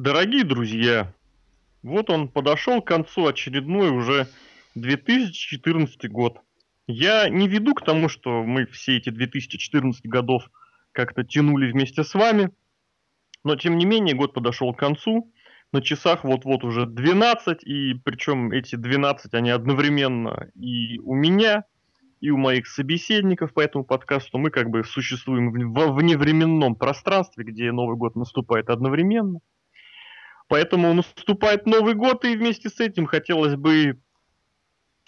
Дорогие друзья, вот он подошел к концу очередной уже 2014 год. Я не веду к тому, что мы все эти 2014 годов как-то тянули вместе с вами, но тем не менее год подошел к концу, на часах вот-вот уже 12, и причем эти 12, они одновременно и у меня, и у моих собеседников по этому подкасту. Мы как бы существуем в вневременном пространстве, где Новый год наступает одновременно. Поэтому наступает Новый год, и вместе с этим хотелось бы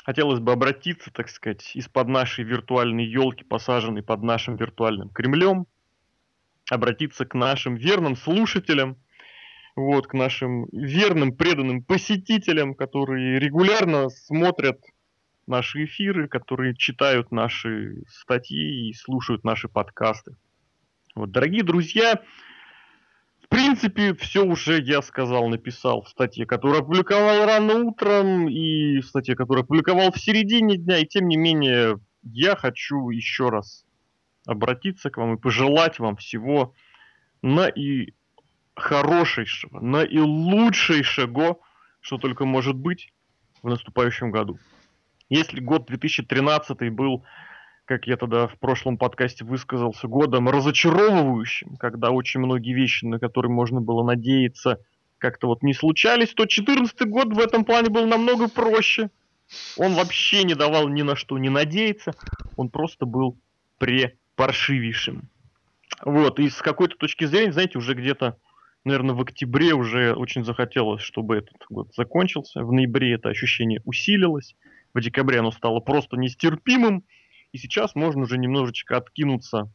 хотелось бы обратиться, так сказать, из-под нашей виртуальной елки, посаженной под нашим виртуальным Кремлем, обратиться к нашим верным слушателям, вот, к нашим верным, преданным посетителям, которые регулярно смотрят наши эфиры, которые читают наши статьи и слушают наши подкасты. Вот, дорогие друзья, принципе, все уже я сказал, написал в статье, которую опубликовал рано утром, и в статье, которую опубликовал в середине дня, и тем не менее, я хочу еще раз обратиться к вам и пожелать вам всего на и хорошейшего, на и лучшейшего, что только может быть в наступающем году. Если год 2013 был как я тогда в прошлом подкасте высказался, годом разочаровывающим, когда очень многие вещи, на которые можно было надеяться, как-то вот не случались, то 14 год в этом плане был намного проще. Он вообще не давал ни на что не надеяться, он просто был препаршивейшим. Вот, и с какой-то точки зрения, знаете, уже где-то, наверное, в октябре уже очень захотелось, чтобы этот год закончился. В ноябре это ощущение усилилось, в декабре оно стало просто нестерпимым, и сейчас можно уже немножечко откинуться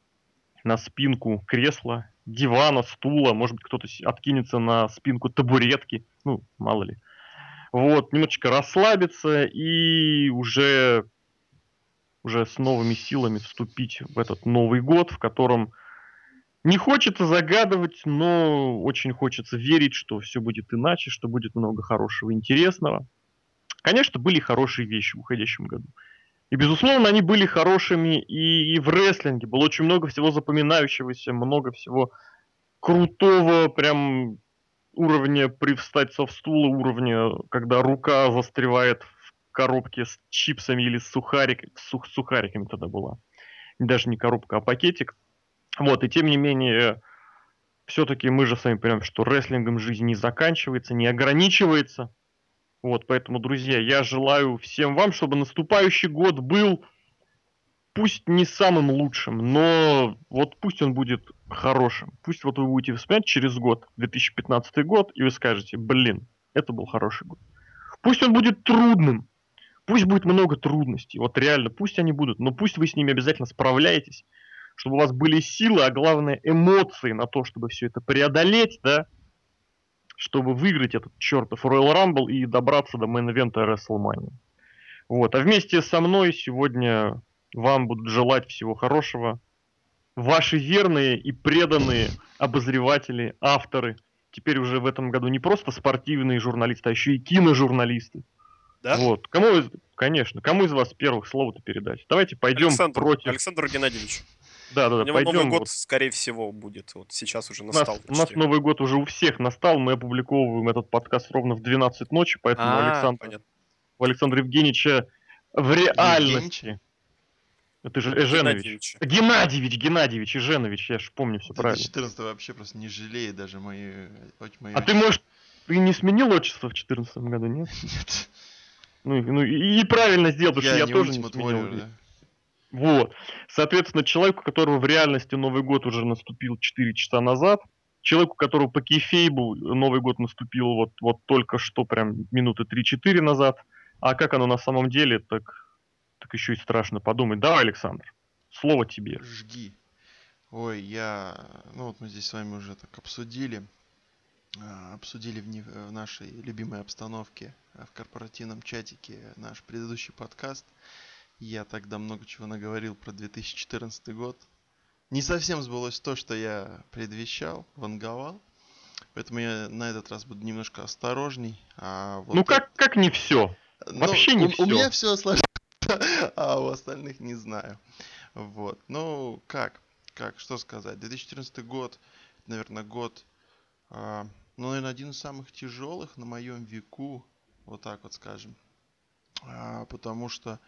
на спинку кресла, дивана, стула, может быть, кто-то откинется на спинку табуретки, ну, мало ли. Вот, немножечко расслабиться и уже, уже с новыми силами вступить в этот Новый год, в котором не хочется загадывать, но очень хочется верить, что все будет иначе, что будет много хорошего и интересного. Конечно, были хорошие вещи в уходящем году. И, безусловно, они были хорошими и, и в рестлинге. Было очень много всего запоминающегося, много всего крутого, прям уровня привстать со стула, уровня, когда рука застревает в коробке с чипсами или с сухариками, сух, сухариками тогда была. Даже не коробка, а пакетик. Вот, и тем не менее, все-таки мы же сами понимаем, что рестлингом жизнь не заканчивается, не ограничивается. Вот, поэтому, друзья, я желаю всем вам, чтобы наступающий год был, пусть не самым лучшим, но вот пусть он будет хорошим. Пусть вот вы будете вспоминать через год, 2015 год, и вы скажете, блин, это был хороший год. Пусть он будет трудным, пусть будет много трудностей, вот реально, пусть они будут, но пусть вы с ними обязательно справляетесь, чтобы у вас были силы, а главное эмоции на то, чтобы все это преодолеть, да, чтобы выиграть этот чертов Royal Rumble и добраться до мейн-эвента WrestleMania. Вот. А вместе со мной сегодня вам будут желать всего хорошего. Ваши верные и преданные обозреватели, авторы. Теперь уже в этом году не просто спортивные журналисты, а еще и киножурналисты. Да? Вот. Кому из, конечно, кому из вас первых слов-то передать? Давайте пойдем Александр, против... Александр Геннадьевич. Да, да, да. пойдем. Новый год, вот. скорее всего, будет. Вот сейчас уже настал. У нас, у нас Новый год уже у всех настал. Мы опубликовываем этот подкаст ровно в 12 ночи, поэтому а, Александр, понятно. у Александра Евгеньевича в реальности. Это же Эженович. Геннадьевич. Геннадьевич, Геннадьевич, Эженович, я же помню все правильно. 14 вообще просто не жалеет даже мои... мои... А ты, может, ты не сменил отчество в 14 году, нет? Нет. Ну, ну и, и правильно сделал, потому что я тоже не сменил. Да? Вот. Соответственно, человеку, которого в реальности Новый год уже наступил 4 часа назад, человеку, которого по кейфейбу Новый год наступил вот, вот только что, прям минуты 3-4 назад, а как оно на самом деле, так, так еще и страшно подумать. Да, Александр, слово тебе. Жги. Ой, я... Ну вот мы здесь с вами уже так обсудили. А, обсудили в, не... в нашей любимой обстановке в корпоративном чатике наш предыдущий подкаст. Я тогда много чего наговорил про 2014 год. Не совсем сбылось то, что я предвещал, ванговал. Поэтому я на этот раз буду немножко осторожней. А вот ну как, как не все? Ну, Вообще не у, все. У меня все сложно, а у остальных не знаю. Вот. Ну, как? Как? Что сказать? 2014 год, наверное, год а, ну, наверное, один из самых тяжелых на моем веку, вот так вот скажем. А, потому что,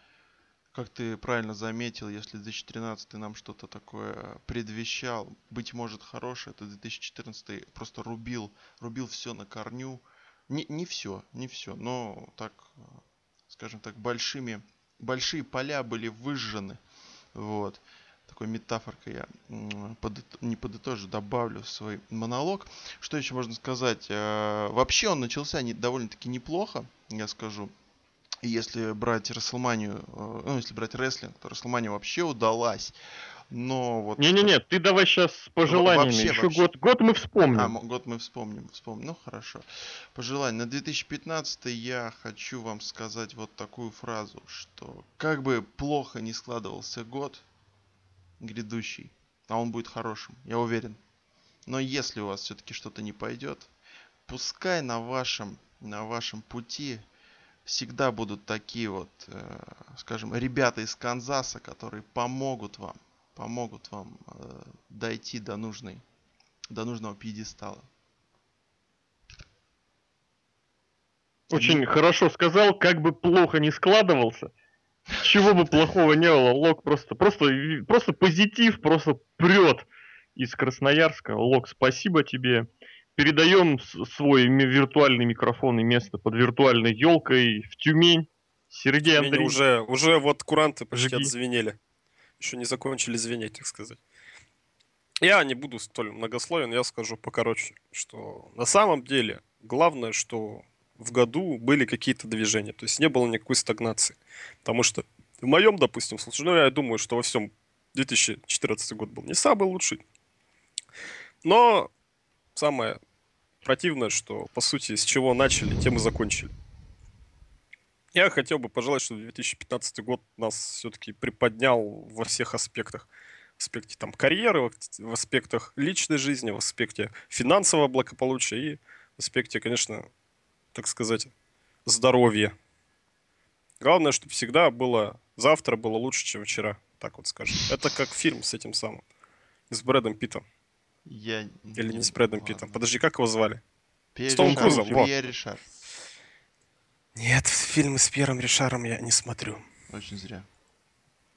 как ты правильно заметил, если 2013 нам что-то такое предвещал, быть может хорошее, то 2014 просто рубил, рубил все на корню. Не, не все, не все, но так, скажем так, большими, большие поля были выжжены. Вот такой метафоркой я подыт... не подытожу, добавлю в свой монолог. Что еще можно сказать? Э, вообще он начался не... довольно-таки неплохо, я скажу. И если брать Расселманию, э, ну, если брать рестлинг, то Расселмания вообще удалась. Но вот... Не-не-не, ты давай сейчас с пожеланиями. Вообще, Еще вообще. Год, год мы вспомним. А, год мы вспомним, вспомним. Ну, хорошо. Пожелание. На 2015 я хочу вам сказать вот такую фразу, что как бы плохо не складывался год, грядущий, а он будет хорошим, я уверен. Но если у вас все-таки что-то не пойдет, пускай на вашем, на вашем пути всегда будут такие вот, э, скажем, ребята из Канзаса, которые помогут вам, помогут вам э, дойти до нужной, до нужного пьедестала. Очень хорошо сказал, как бы плохо не складывался, чего бы плохого не было, Лок просто, просто, просто позитив, просто прет из Красноярска. Лок, спасибо тебе. Передаем свой виртуальный микрофон и место под виртуальной елкой в Тюмень. Сергей Андрей. Уже, уже вот куранты почти Жги. отзвенели. Еще не закончили звенеть, так сказать. Я не буду столь многословен, я скажу покороче, что на самом деле главное, что в году были какие-то движения. То есть не было никакой стагнации. Потому что в моем, допустим, случае, ну, я думаю, что во всем 2014 год был не самый лучший. Но самое противное, что, по сути, с чего начали, тем и закончили. Я хотел бы пожелать, чтобы 2015 год нас все-таки приподнял во всех аспектах. В аспекте там, карьеры, в аспектах личной жизни, в аспекте финансового благополучия и в аспекте, конечно, так сказать, здоровье. Главное, чтобы всегда было, завтра было лучше, чем вчера, так вот скажем. Это как фильм с этим самым, с Брэдом Питтом. Я... Или не с Брэдом Ладно. Питтом. Подожди, как его звали? Пьер с Том Крузом. Вот. Ришар. Нет, фильмы с Пьером Ришаром я не смотрю. Очень зря.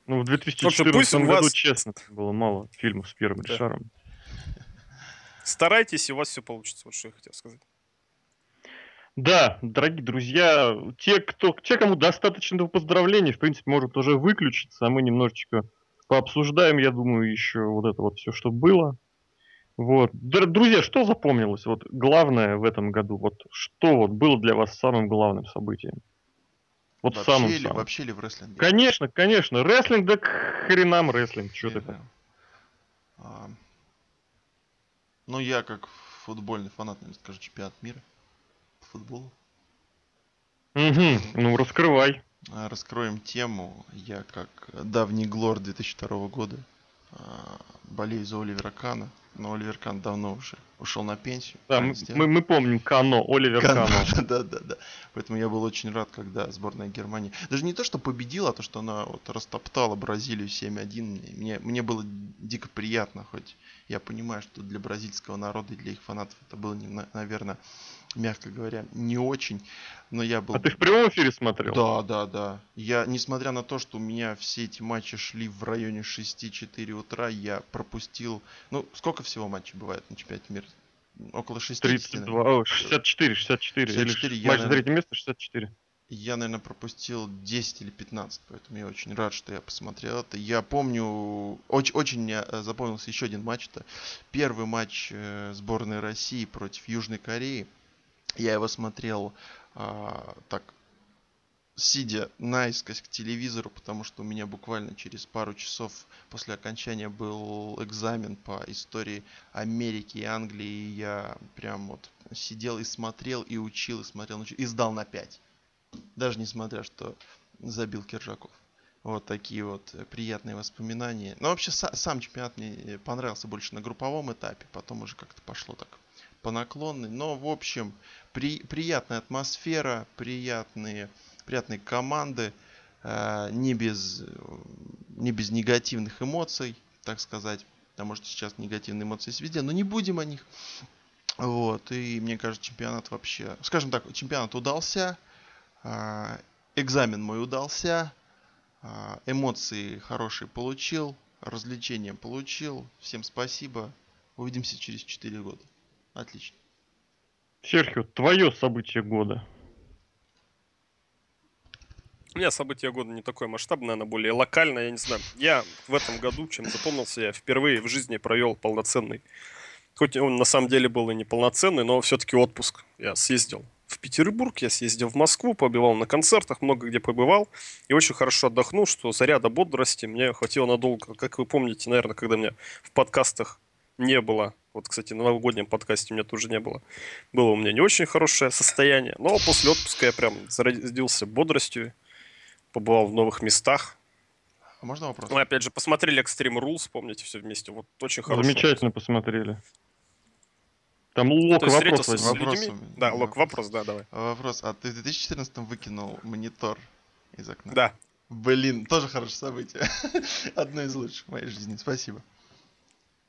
Ну, в 2014 пусть году, вас... честно, было мало фильмов с Пьером да. Ришаром. Старайтесь, и у вас все получится, вот что я хотел сказать. Да, дорогие друзья, те, кто, те, кому достаточно этого поздравления, в принципе, может уже выключиться, а мы немножечко пообсуждаем, я думаю, еще вот это вот все, что было. Вот. Друзья, что запомнилось? Вот главное в этом году, вот что вот было для вас самым главным событием? Вот вообще самым, ли, самым. вообще ли в рестлинге? Конечно, конечно. Рестлинг, да к хренам рестлинг. Что ты а, Ну, я как футбольный фанат, наверное, скажу, чемпионат мира футболу. Угу, ну раскрывай. А, раскроем тему. Я как давний глор 2002 года а, болею за Оливера Кана. Но Оливер Кан давно уже ушел на пенсию. Да, мы, мы, мы помним Кано, Оливер Кано. Кано. да, да, да. Поэтому я был очень рад, когда сборная Германии... Даже не то, что победила, а то, что она вот растоптала Бразилию 7-1. Мне, мне было дико приятно, хоть я понимаю, что для бразильского народа и для их фанатов это было, наверное, мягко говоря, не очень, но я был... А ты в прямом эфире смотрел? Да, да, да. Я, несмотря на то, что у меня все эти матчи шли в районе 6-4 утра, я пропустил... Ну, сколько всего матчей бывает на чемпионате мира? Около 60? 32, 64, 64. 64 или, я, матч за третье место 64. Я, наверное, пропустил 10 или 15, поэтому я очень рад, что я посмотрел это. Я помню, очень, очень мне э, запомнился еще один матч. Это первый матч э, сборной России против Южной Кореи. Я его смотрел а, так, сидя наискось к телевизору, потому что у меня буквально через пару часов после окончания был экзамен по истории Америки и Англии. И я прям вот сидел и смотрел, и учил, и смотрел, и сдал на 5. Даже несмотря, что забил Киржаков. Вот такие вот приятные воспоминания. Но вообще сам чемпионат мне понравился больше на групповом этапе. Потом уже как-то пошло так по наклонной. Но, в общем, при, приятная атмосфера, приятные, приятные команды, э, не, без, не без негативных эмоций, так сказать. Потому что сейчас негативные эмоции есть везде, но не будем о них. Вот, и мне кажется, чемпионат вообще... Скажем так, чемпионат удался, а, экзамен мой удался, а, эмоции хорошие получил, развлечения получил. Всем спасибо. Увидимся через 4 года. Отлично. Серхио, твое событие года. У меня событие года не такое масштабное, оно более локальное, я не знаю. Я в этом году, чем запомнился, я впервые в жизни провел полноценный, хоть он на самом деле был и не полноценный, но все-таки отпуск. Я съездил в Петербург, я съездил в Москву, побывал на концертах, много где побывал, и очень хорошо отдохнул, что заряда бодрости мне хватило надолго. Как вы помните, наверное, когда меня в подкастах не было, вот, кстати, на новогоднем подкасте у меня тоже не было, было у меня не очень хорошее состояние, но после отпуска я прям зарядился бодростью, побывал в новых местах. А можно вопрос? Мы опять же посмотрели Extreme Rules, помните, все вместе. Вот очень хорошо. Замечательно посмотрели. Там Лок вопрос встретился с людьми? Вопросом. Да, Лок, вопрос, да, давай. Вопрос. А ты в 2014 выкинул монитор из окна? Да. Блин, тоже хорошее событие. Одно из лучших в моей жизни. Спасибо.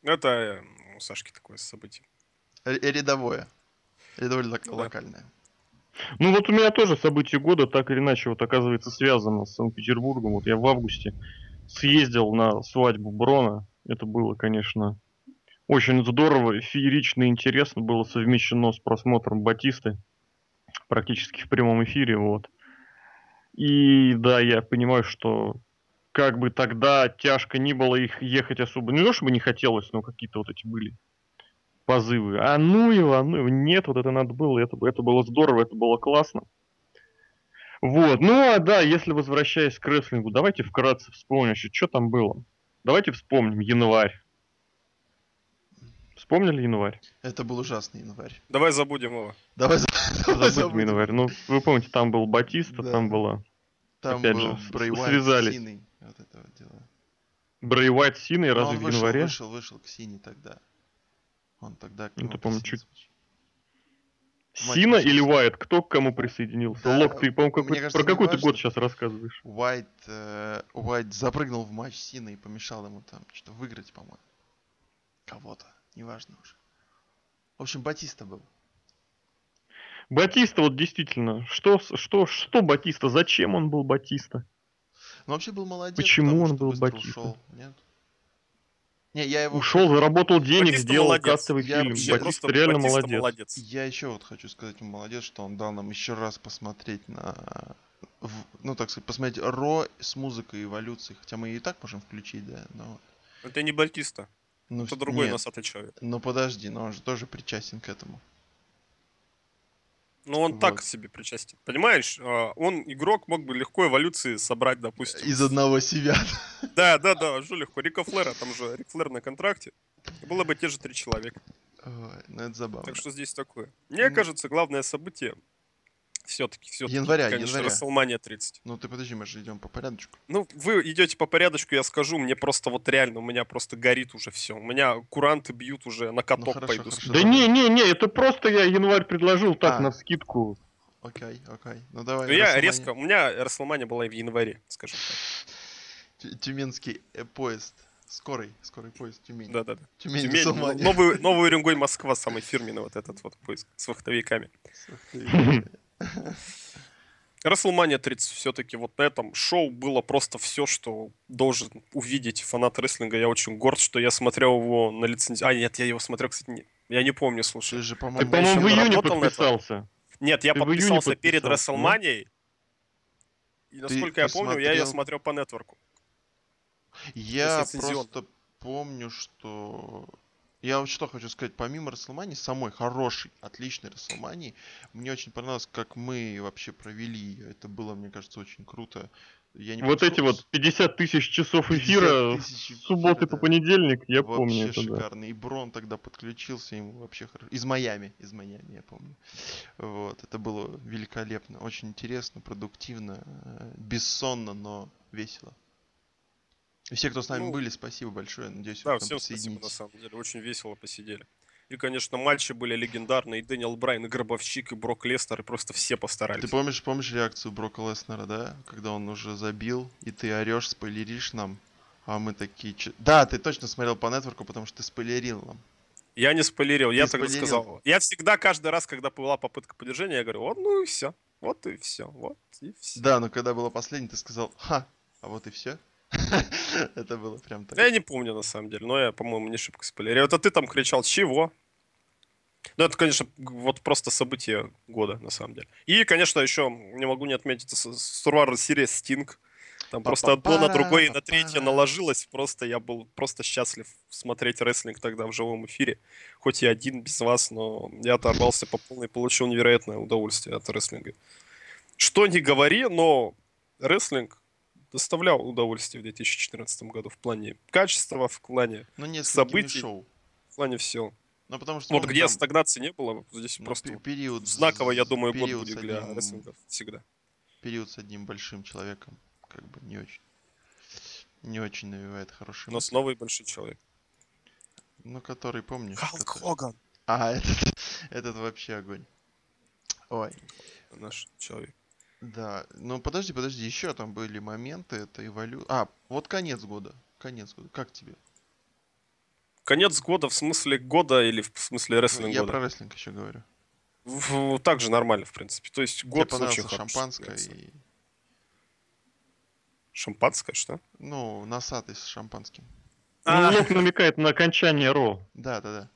Это у Сашки такое событие. Р- Рядовое. Рядовое лок- Да. локальное. Ну вот у меня тоже событие года так или иначе вот оказывается связано с Санкт-Петербургом. Вот я в августе съездил на свадьбу Брона. Это было, конечно, очень здорово, феерично и интересно. Было совмещено с просмотром Батисты практически в прямом эфире. Вот. И да, я понимаю, что как бы тогда тяжко не было их ехать особо. Не то, чтобы не хотелось, но какие-то вот эти были позывы. А ну его, ну его, нет, вот это надо было, это, это было здорово, это было классно. Вот, ну а да, если возвращаясь к рестлингу, давайте вкратце вспомним, еще, что там было. Давайте вспомним январь. Вспомнили январь? Это был ужасный январь. Давай забудем его. Давай, за- давай Забудем забудем. январь. Ну, вы помните, там был Батиста, Да. там была Там опять был же, с связались. Синой. Вот это вот дело. Брэй Уайт Синой, Но разве в январе? вышел, вышел к Сине тогда. Он тогда к Ну, нему ты, по-моему, присоединился. Сина или. Уайт? Кто к кому присоединился? Да, Лок, ты, по-моему, какой- кажется, про какой ты год сейчас рассказываешь? Уайт, э, Уайт запрыгнул в матч с Синой и помешал ему там что-то выиграть, по-моему. Кого-то, неважно уже. В общем, Батиста был. Батиста, вот действительно, что, что, что Батиста? Зачем он был Батиста? Но вообще был молодец. Почему потому он был Батиста? Ушел, нет? Не, я его... Ушел, заработал денег, Батиста сделал молодец. кассовый Я фильм. вообще Батиста реально Батиста молодец. молодец. Я еще вот хочу сказать ему молодец, что он дал нам еще раз посмотреть на... в- ну, так сказать, посмотреть Ро с музыкой эволюции. Хотя мы и так можем включить, да, но... Это не Батиста. Ну, Это другой нет, носатый человек. Ну подожди, но он же тоже причастен к этому. Но он так Вот. себе причастен. Понимаешь, а, он, игрок, мог бы легко эволюции собрать, допустим. Из одного себя. Да, да, да, жу легко. Рика Флера, там же Рик Флер на контракте. Было бы те же три человека. Ой, ну это забавно. Так что здесь такое. Мне Ну. кажется, главное событие все-таки, все-таки, Января, конечно, января. WrestleMania 30. Ну ты подожди, мы же идем по порядочку. Ну, вы идете по порядочку, я скажу, мне просто вот реально, у меня просто горит уже все. У меня куранты бьют уже, на каток Ну, хорошо, пойду. хорошо. Да не, не, не, это просто я январь предложил так А. на скидку. Окей, окей. Ну давай. Ну, я резко, у меня WrestleMania была в январе, скажем так. Тю- Тюменский э, поезд. Скорый, скорый поезд Тюмень. Да-да-да. Тюмень, Тюмень, ну, WrestleMania. новый, новый Уренгой Москва, самый фирменный вот этот вот поиск с вахтовиками. Ух ты. WrestleMania 30 все-таки вот на этом шоу было просто все, что должен увидеть фанат рестлинга. Я очень горд, что я смотрел его на лицензии. А, нет, я его смотрел, кстати, не... я не помню, Ты слушай. же, Ты, по-моему, по-моему, в июне подписался. Нет, я Ты подписался перед? WrestleMania. И насколько я помню, я ее посмотрел- смотрел по нетворку. Я просто помню, что... Я вот что хочу сказать, помимо Расселмании, самой хорошей, отличной Расселмании, мне очень понравилось, как мы вообще провели ее. Это было, мне кажется, очень круто. Я не Вот помню, эти вот 50 тысяч часов 50 эфира тысяч с субботы эфира, по да. понедельник, я Вообще помню да. шикарно. И Брон тогда подключился, ему вообще хорошо. Из Майами, из Майами, я помню. Вот, это было великолепно, очень интересно, продуктивно, э, бессонно, но весело. И все, кто с нами Ну, были, спасибо большое. Надеюсь, Да, вы всем спасибо, на самом деле. Очень весело посидели. И, конечно, матчи были легендарные. И Дэниел Брайан, и Гробовщик, и Брок Лестер, и просто все постарались. Ты помнишь, помнишь реакцию Брока Леснера, да? Когда он уже забил, и ты орешь, спойлеришь нам, а мы такие... Да, ты точно смотрел по нетворку, потому что ты спойлерил нам. Я не спойлерил, я Ты тогда спойлерил? сказал. Я всегда каждый раз, когда была попытка поддержания, я говорю, вот ну и все. Вот и все. Вот и все. Да, но когда было последний, ты сказал, ха, а вот и все. Это было прям так. Я не помню, на самом деле, но я, по-моему, не шибко спойлерил. Это ты там кричал, чего? Ну, это, конечно, вот просто событие года, на самом деле. И, конечно, еще не могу не отметить Survivor Series Sting. Там просто одно на другое и на третье наложилось. Просто я был просто счастлив смотреть рестлинг тогда в живом эфире. Хоть и один без вас, но я оторвался по полной и получил невероятное удовольствие от рестлинга. Что не говори, но рестлинг доставлял удовольствие в 2014 году в плане качества, в плане, Ну, несколькими событий. шоу. в плане всего. Ну, потому что... Вот ну, где там, стагнации не было, здесь ну, просто пе- период... знаково, я думаю, год будет с для одним- рестлинга всегда. Период с одним большим человеком, как бы, не очень... Не очень навевает хороший Но с новый большой человек. Ну, который, помнишь? Халк который- Хоган. А, этот, этот вообще огонь. Ой, Наш человек. Да. Ну, подожди, подожди, еще там были моменты, это эволю... А, вот конец года. Конец года. Как тебе? Конец года в смысле года или в смысле Ну, рестлинг я года? про рестлинг еще говорю. В- Так же нормально, в принципе. То есть Тебе год очень понравился хороший. шампанское кажется. и... Шампанское, что? Ну, носатый с шампанским. А. Ну, намекает на окончание Ро. Да, да, да.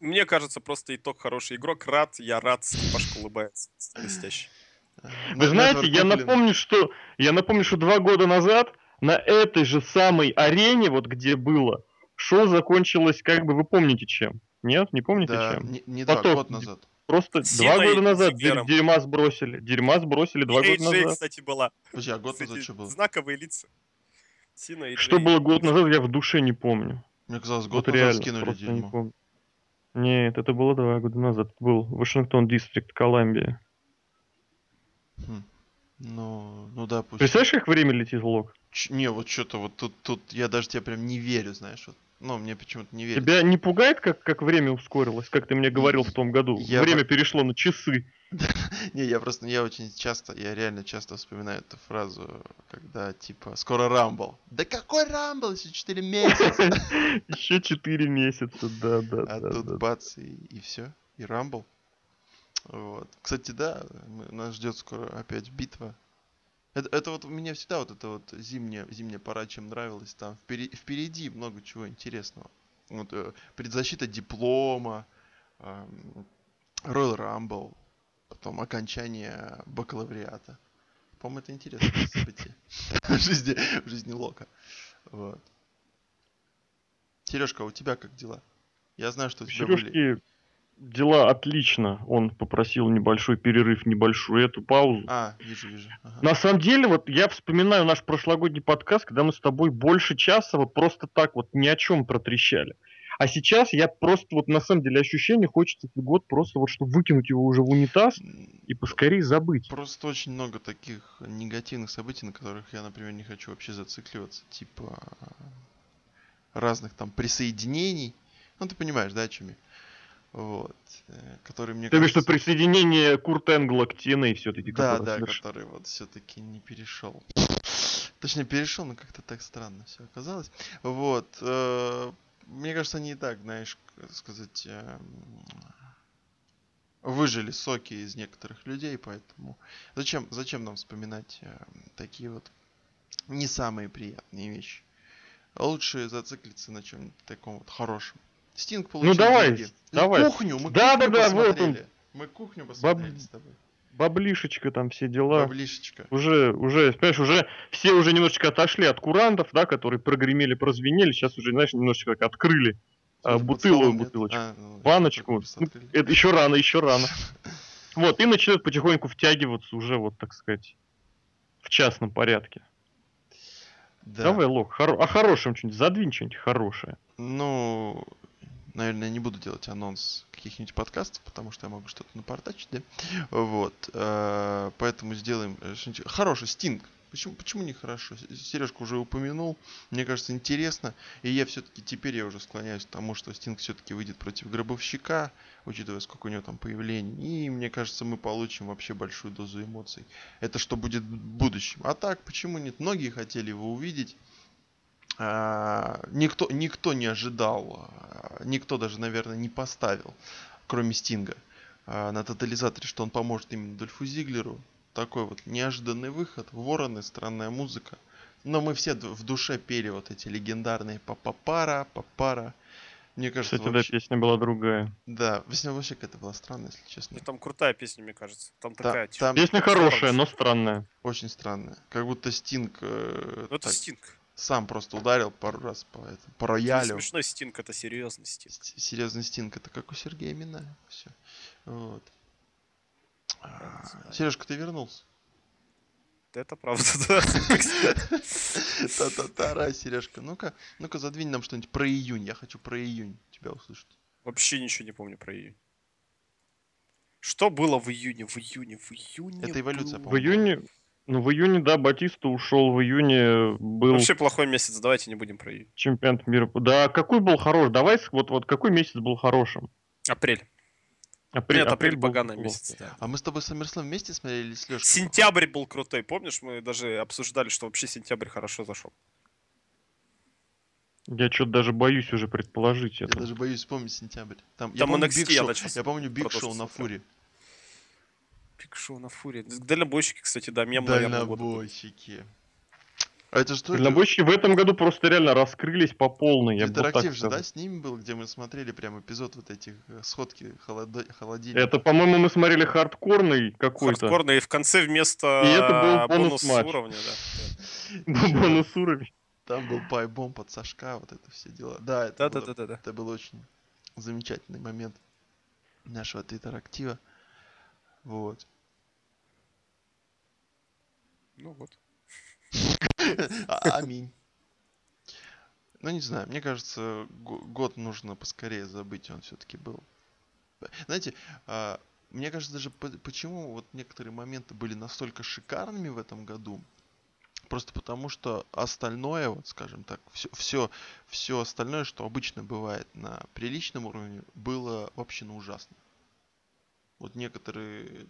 Мне кажется, просто итог хороший. Игрок рад, я рад, Степашка улыбается. Блестящий. Вы знаете, я напомню, что я напомню, что два года назад на этой же самой арене, вот где было, шоу закончилось, как бы вы помните чем? Нет, не помните Да, чем? не, не два, Поток. год назад. Просто Синой два года назад Зиглером. дер- дерьма сбросили. Дерьма сбросили два года AJ, назад. кстати, была. Подожди, а год Кстати, назад что было? Знаковые лица. Сина и Что было год назад, я в душе не помню. Мне казалось, Вот год назад реально, скинули просто не дерьмо. помню. Нет, это было два года назад. Это был Вашингтон Дистрикт, Колумбия. Хм. Ну, ну да, пусть. Представляешь, как время летит, Лок? Ч- Не, вот что-то вот тут, тут я даже тебе прям не верю, знаешь. Вот. Ну, мне почему-то не верится. Тебя не пугает, как, как время ускорилось, как ты мне говорил в том году? Я время во- перешло на часы. Не, я просто, я очень часто, я реально часто вспоминаю эту фразу, когда типа скоро Рамбл. Да какой Рамбл, еще 4 месяца. Еще четыре месяца, да, да, А тут бац и все, и Рамбл. Вот. Кстати, да, нас ждет скоро опять битва. Это, это вот у меня всегда вот это вот зимняя, зимняя пора чем нравилась. Там впереди, впереди много чего интересного. Вот, э, предзащита диплома, эм, Royal Rumble, потом окончание бакалавриата. По-моему, это интересное событие в жизни, в жизни Лока. Вот. Сережка, у тебя как дела? Я знаю, что У тебя были... Дела отлично. Он попросил небольшой перерыв, небольшую эту паузу. А, вижу, вижу. Ага. На самом деле, вот я вспоминаю наш прошлогодний подкаст, когда мы с тобой больше часа вот просто так вот ни о чем протрещали. А сейчас я просто вот на самом деле ощущение хочется этот год просто вот чтобы выкинуть его уже в унитаз и поскорее забыть. Просто очень много таких негативных событий, на которых я, например, не хочу вообще зацикливаться. Типа разных там присоединений. Ну, ты понимаешь, да, о чем я? Вот. э, Которые мне Ты кажется- присоединение Курт Энгла к TNA все-таки. Да, да, который вот все-таки не перешел. Точнее, перешел, но как-то так странно все оказалось. Вот. э, Мне кажется, они и так, знаешь, как сказать, эм, выжили соки из некоторых людей, поэтому зачем, зачем нам вспоминать эм, такие вот не самые приятные вещи? Лучше зациклиться на чем-нибудь таком вот хорошем. Стинг получил Ну, давай, деньги. давай. Кухню, мы Да, кухню да, да, вот посмотрели. Мы кухню посмотрели с тобой. Баблишечка там все дела. Баблишечка. Уже, уже, понимаешь, уже все уже немножечко отошли от курантов, да, которые прогремели, прозвенели, сейчас уже, знаешь, немножечко как открыли а, нет. бутылочку. А, ну, баночку. Ну. Это еще рано, еще рано. Вот, и начинают потихоньку втягиваться уже, вот, так сказать, в частном порядке. Да. Давай, Лок, хоро- о хорошем что-нибудь, задвинь что-нибудь хорошее. Ну, наверное, не буду делать анонс каких-нибудь подкастов, потому что я могу что-то напортачить, да? Вот. э, Поэтому сделаем э, что-нибудь хороший стинг. Почему, почему не хорошо? Сережка уже упомянул. Мне кажется, интересно. И я все-таки теперь я уже склоняюсь к тому, что Стинг все-таки выйдет против Гробовщика, учитывая, сколько у него там появлений. И мне кажется, мы получим вообще большую дозу эмоций. Это что будет в будущем. А так, почему нет? Многие хотели его увидеть. А, никто, никто не ожидал, а, никто даже, наверное, не поставил, кроме Стинга, а, на тотализаторе, что он поможет именно Дольфу Зиглеру. Такой вот неожиданный выход, вороны, странная музыка. Но мы все в душе пели вот эти легендарные папа-пара, папара. Мне кажется, Кстати, да, вообще... песня была другая. Да, Весна вообще какая-то была странная, если честно. И там крутая песня, мне кажется. Там Да, такая... там Песня хорошая, но странная. очень странная. Как будто Стинг э, Ну это Стинг. Сам просто ударил пару раз по, этому, по Это не роялю. смешной Стинг, это серьезный Стинг. С- Серьезный Стинг, это как у Сергея Минаева. Все. Вот. А. Сережка, ты вернулся? Это правда, да. Та-та-тара, Сережка. Ну-ка, ну-ка, задвинь нам что-нибудь про июнь. Я хочу про июнь тебя услышать. Вообще ничего не помню про июнь. Что было в июне? В июне, в июне. Это эволюция, было- В июне, ну в июне, да, Батиста ушел, в июне был Вообще плохой месяц, давайте не будем про июнь. чемпионат мира. Да, какой был хорош? Давай, с- вот, вот какой месяц был хорошим? Апрель. Апрель, Нет, апрель был поганый плохо. месяц. да. А мы с тобой SummerSlam вместе смотрели с Лешкой? Сентябрь был крутой, помнишь? Мы даже обсуждали, что вообще сентябрь хорошо зашел. Я что-то даже боюсь уже предположить Я это. даже боюсь вспомнить сентябрь. Там, я Там помню NXT я Show- начал я помню Биг Шоу на смотреть. фуре. Пик Шоу на фуре. Дальнобойщики, кстати, да, мем, наверное. Дальнобойщики. А это что? это? Дальнобойщики в этом году просто реально раскрылись по полной. Я Интерактив же, да, с ними был, где мы смотрели прям эпизод вот этих э, сходки холодо- холодильника. Это, по-моему, мы смотрели хардкорный какой-то. Хардкорно, и в конце вместо И это был бонус бонус-матч. уровня, да. Ну, бонус уровень. Там был пайбом под Сашка, вот это все дела. Да, это, было, Да-да-да-да. это был очень замечательный момент нашего твиттер-актива. Вот. Ну вот. А- Аминь. Ну, не знаю, мне кажется, го- год нужно поскорее забыть, он все-таки был. Знаете, а, мне кажется, даже по- почему вот некоторые моменты были настолько шикарными в этом году, просто потому что остальное, вот скажем так, все, все, все остальное, что обычно бывает на приличном уровне, было вообще ну ужасно. Вот некоторые,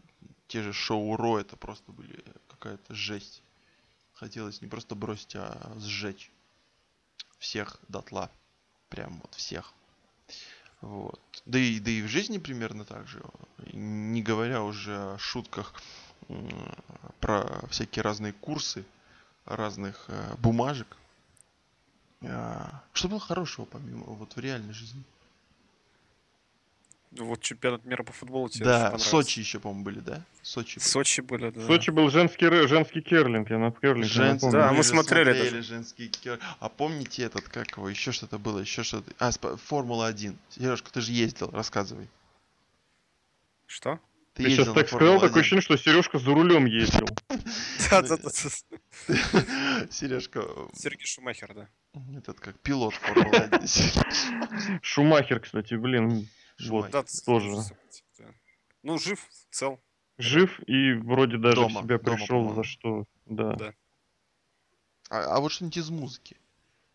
те же шоу Ро, это просто были какая-то жесть. Хотелось не просто бросить, а сжечь всех дотла. Прям вот всех. Вот. Да и, да и в жизни примерно так же. Не говоря уже о шутках про всякие разные курсы, разных э, бумажек. А, Что было хорошего помимо вот в реальной жизни? Вот чемпионат мира по футболу тебе да. Сочи еще, по-моему, были, да? Сочи. были. Сочи были, да. В Сочи был женский, женский керлинг, я на керлинг я Женский, напомню. Да, мы же смотрели даже. женский кер- А помните этот, как его, еще что-то было, еще что-то. А, спа- Формула-1. Сережка, ты же ездил, рассказывай. Что? Ты, Ты сейчас так сказал, такое Формулу-1. ощущение, что Сережка за рулем ездил. Да-да-да. Сережка, Сергей Шумахер, да. этот как пилот Формулы-1. Шумахер, кстати, блин, Да, тоже. да. Ну, жив, цел. жив и вроде даже Дома, в себя дома, пришел, по-моему. за что, да. Да. А, а вот что-нибудь из музыки.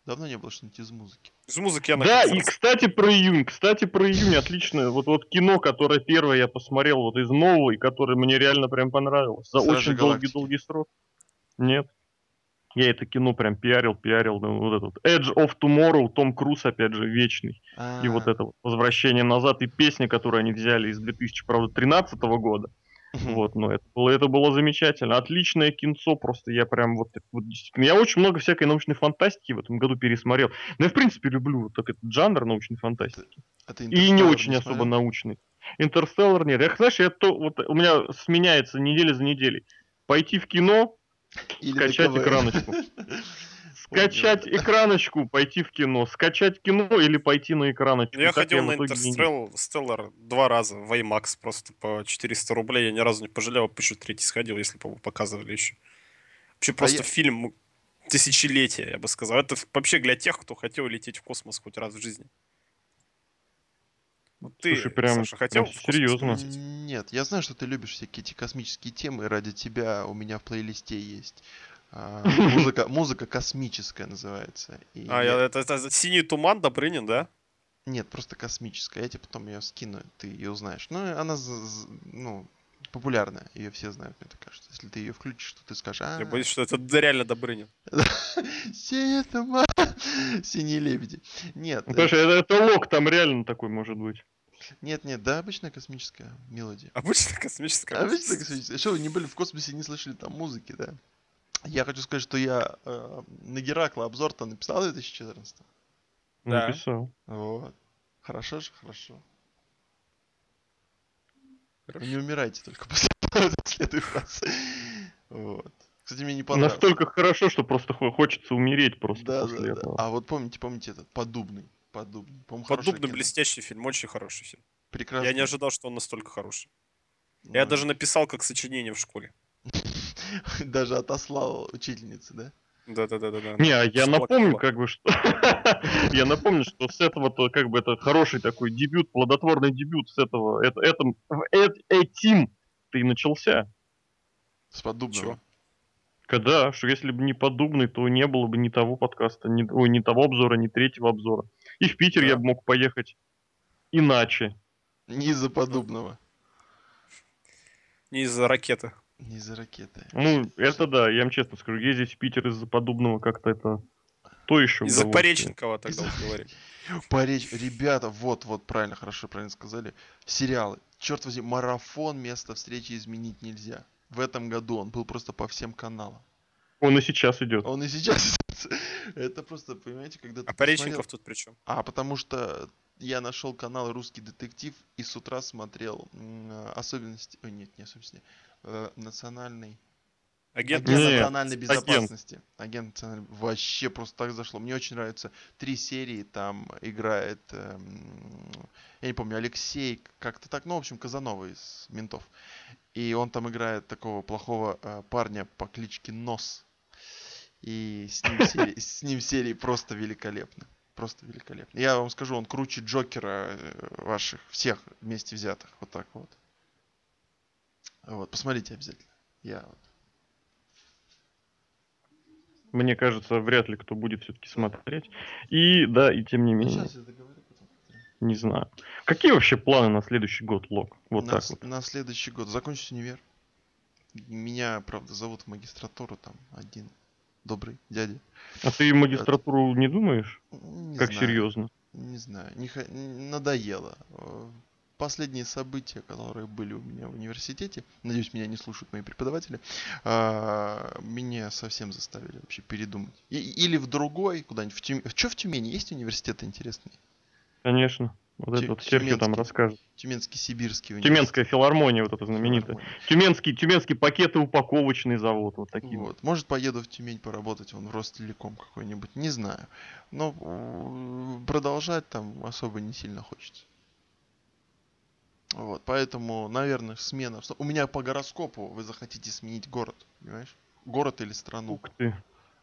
Давно не было что-нибудь из музыки. Из музыки я Да, и, кстати, про июнь. Кстати, про июнь отличное. Вот, вот кино, которое первое я посмотрел вот из нового, и которое мне реально прям понравилось. За Стражи очень долгий-долгий срок. Нет. Я это кино прям пиарил, пиарил. ну, вот этот Edge of Tomorrow, Том Круз, опять же, вечный. И вот А, это вот возвращение назад, и песня, которую они взяли из 2013 года. Вот, но это было, это было замечательно. Отличное кинцо, просто я прям вот, вот. Я очень много всякой научной фантастики в этом году пересмотрел. Но я, в принципе, люблю вот так этот жанр научной фантастики. А И не очень особо смотрел? научный. Интерстеллар нет. Я, знаешь, я то, вот у меня сменяется неделя за неделей. Пойти в кино, Или скачать ДКВ. экраночку. скачать экраночку, пойти в кино. Скачать кино или пойти на экраночку. Я Так ходил на Интерстеллар два раза в IMAX просто по 400 рублей. Я ни разу не пожалел, еще третий сходил, если бы показывали еще. Вообще просто я- фильм тысячелетия, я бы сказал. Это вообще для тех, кто хотел лететь в космос хоть раз в жизни. Вот ты, Слушай, прям- Саша, хотел серьезно. Нет, я знаю, что ты любишь всякие эти космические темы, ради тебя у меня в плейлисте есть а, музыка, музыка космическая называется. И А, я- я- это, это синий туман Добрынин, да? Нет, просто космическая. Я тебе потом ее скину, ты ее узнаешь. Ну, она, з- з- ну, популярная, ее все знают, мне так кажется. Если ты ее включишь, то ты скажешь, а, Я боюсь, что это реально Добрынин. синий туман». Синие лебеди. Нет. Ну, Потому что это, это лог там реально такой может быть. Нет, нет, да, обычная космическая мелодия. Обычно космическая. Обычная космическая. Что, вы не были в космосе, не слышали там музыки, да? Я хочу сказать, что я э, на Геракла обзор-то написал в 2014. Да. Написал. Вот. Хорошо же, хорошо. Хорошо. Вы не умирайте только после этого следующий раз. Вот. Кстати, мне не понравилось. Настолько хорошо, что просто хо- хочется умереть просто Да, после да, да. этого. А вот помните, помните этот хорошее Поддубный кино. блестящий фильм, очень хороший фильм. Прекрасно. Я не ожидал, что он настолько хороший. Я Ну, даже написал как сочинение в школе. Даже отослал учительнице, да? Да-да-да-да. Не, а я Школа напомню, как бы, что... я напомню, что с этого-то, как бы, это хороший такой дебют, плодотворный дебют с этого, это, этом, этим ты начался. С поддубного. Когда, что если бы не подобный, то не было бы ни того подкаста, ни, ой, ни того обзора, ни третьего обзора. И в Питер Да. я бы мог поехать иначе. Не из-за поддубного. Не из-за ракеты. Не из-за ракеты. Ну, это да, я вам честно скажу, ездить в Питер из-за подобного как-то это то еще Из-за. Пореченкова тогда вот говорим. Поречь, ребята, вот, вот, правильно, хорошо, правильно сказали. Сериалы. Черт возьми, марафон место встречи изменить нельзя. В этом году он был просто по всем каналам. Он и сейчас идет. Он и сейчас. Это просто, понимаете, когда ты А Пореченков тут при чем? А, потому что я нашел канал «Русский детектив» и с утра смотрел особенности... Ой, нет, не особенности. э, национальный... Агент? Агент национальной агент. безопасности. Агент национальной... Вообще просто так зашло. Мне очень нравится. Три серии там играет... эм, Я не помню, Алексей, как-то так. Ну, в общем, Казанова из «Ментов». И он там играет такого плохого э, парня по кличке Нос. И с ним, серии, с ним серии просто великолепны. Просто великолепно. Я вам скажу, он круче Джокера э, ваших, всех вместе взятых. Вот так вот. Вот, посмотрите обязательно. Я вот. Мне кажется, вряд ли кто будет все-таки смотреть. И да, и тем не менее, щас я договорю не знаю. Какие вообще планы на следующий год, Лок? Вот на, так вот. на следующий год. Закончить универ. Меня, правда, зовут в магистратуру там один добрый дядя. А ты магистратуру не думаешь? Не как знаю. серьезно? Не знаю, не н- надоело. Последние события, которые были у меня в университете, надеюсь, меня не слушают мои преподаватели, а, меня совсем заставили вообще передумать. И- или в другой, куда-нибудь в Тюмень. Что в Тюмени? Есть университеты интересные? Конечно. Вот Тю- это вот Серхио там расскажет. Тюменский, Сибирский университет. Тюменская филармония, вот эта знаменитая. Тюменский, тюменский пакеты упаковочный завод, вот такие вот. Может, поеду в Тюмень поработать, он в Ростелеком какой-нибудь, не знаю. Но продолжать там особо не сильно хочется. Вот, поэтому, наверное, смена. У меня по гороскопу вы захотите сменить город, понимаешь? Город или страну. Ух ты.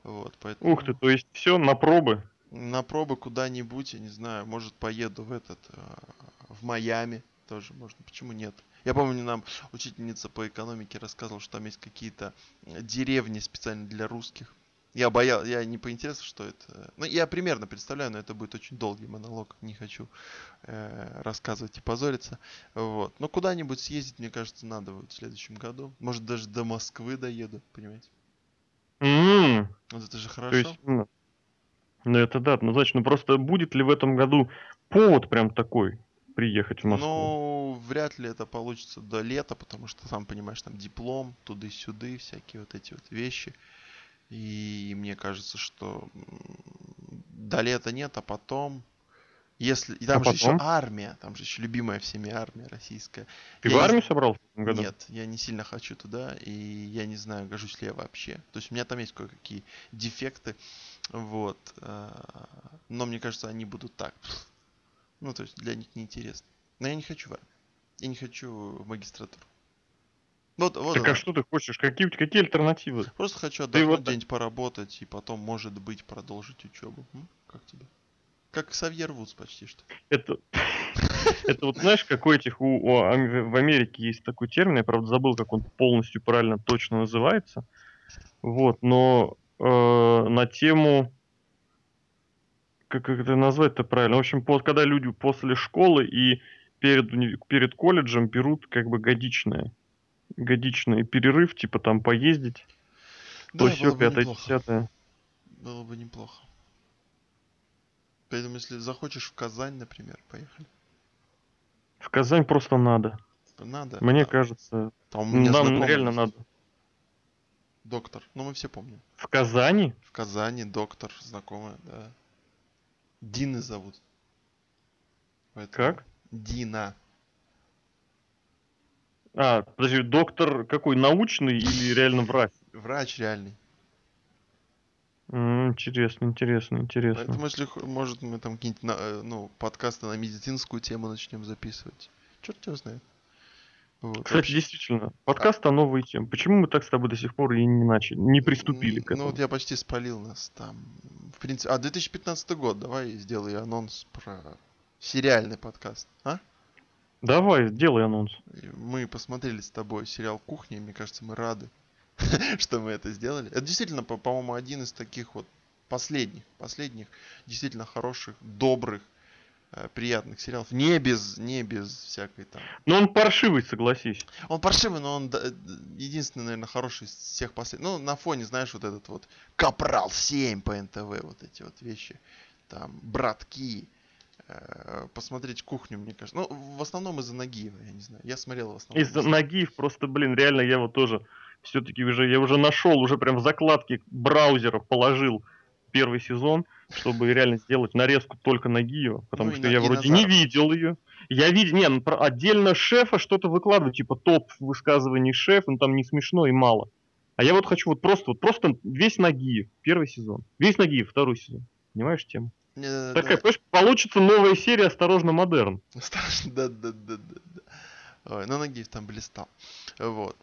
Вот, поэтому Ух ты, то есть все на пробы. на пробы куда-нибудь, я не знаю, может, поеду в этот, э, в Майами тоже можно, почему нет? Я помню, нам учительница по экономике рассказывала, что там есть какие-то э, деревни специально для русских. Я боял, я не поинтересовался, что это. Ну, я примерно представляю, но это будет очень долгий монолог, не хочу э, рассказывать и позориться. Вот. Но куда-нибудь съездить, мне кажется, надо будет в следующем году. Может, даже до Москвы доеду, понимаете? М, Вот это же То хорошо. есть, ну, ну это да, однозначно. Ну просто будет ли в этом году повод прям такой приехать в Москву? Ну, вряд ли это получится до лета, потому что, сам понимаешь, там диплом, туды-сюды, всякие вот эти вот вещи. И мне кажется, что до лета нет, а потом... Если... И там А же еще потом? армия, там же еще любимая всеми армия российская. Ты я в не армию собрался в этом году? Нет, я не сильно хочу туда, и я не знаю, гожусь ли я вообще. То есть у меня там есть кое-какие дефекты, вот. а, Но мне кажется, они будут так. Ну, то есть для них неинтересно. Но я не хочу в армию. Я не хочу в магистратуру. Вот, вот Так она. а что ты хочешь? Какие, какие альтернативы? Просто хочу отдохнуть, вот- где-нибудь поработать, и потом, может быть, продолжить учебу. М? Как тебе? Как Савьер Вудс почти что. Это, это вот знаешь, какой этих у, у Ам- в Америке есть такой термин, я правда забыл, как он полностью правильно точно называется. Вот, но э, на тему как, как это назвать-то правильно? В общем, по- когда люди после школы и перед, перед колледжем берут как бы годичное, годичный перерыв, типа там поездить, то Да, все, было бы пятое, десятое. Было бы неплохо. Поэтому, если захочешь в Казань, например, поехали. В Казань просто надо. Надо. Мне А, кажется, там нам реально надо. Доктор. Ну, мы все помним. В Казани? В Казани доктор, знакомая, да. Дины зовут. Поэтому- Как? Дина. А, подожди, доктор какой, научный или реально врач? Врач реальный. М, Интересно, интересно, интересно. Поэтому, если может, мы там какие-нибудь на- э, ну, подкасты на медицинскую тему начнем записывать. Черт его знает. Вот, Кстати, вообще- действительно, подкаст о новой теме. Почему мы так с тобой до сих пор и не начали, не приступили к М, этому? Ну вот я почти спалил нас там. В принципе, а 2015 год, давай сделай анонс про сериальный подкаст, а? Давай, сделай анонс. Мы посмотрели с тобой сериал «Кухня», и мне кажется, мы рады, что мы это сделали. Это действительно, по- по-моему, один из таких вот последних, последних, действительно хороших, добрых, э, приятных сериалов. Не без, не без всякой там. Но он паршивый, согласись. Он паршивый, но он да, э, единственный, наверное, хороший из всех последних. Ну, на фоне, знаешь, вот этот вот Капрал 7 по НТВ, вот эти вот вещи. Там, братки. Э, Посмотреть кухню, мне кажется. Ну, в основном из-за Нагиева, я не знаю. Я смотрел в основном. Из-за Нагиев просто, блин, реально я вот тоже все-таки уже, я уже нашел, уже прям в закладке браузера положил первый сезон, чтобы реально сделать нарезку только Нагиева, потому Ну что на- я вроде не видел ее. Я видел, не, ну, отдельно шефа что-то выкладываю, типа топ высказываний шефа, ну там не смешно и мало. А я вот хочу вот просто, вот просто весь Нагиев, первый сезон. Весь Нагиев, второй сезон. Понимаешь тему? Не, да, Такая, да. понимаешь, получится новая серия «Осторожно, модерн». Страшно, да, да, да, да, да. Ой, ну Нагиев там блистал. Вот.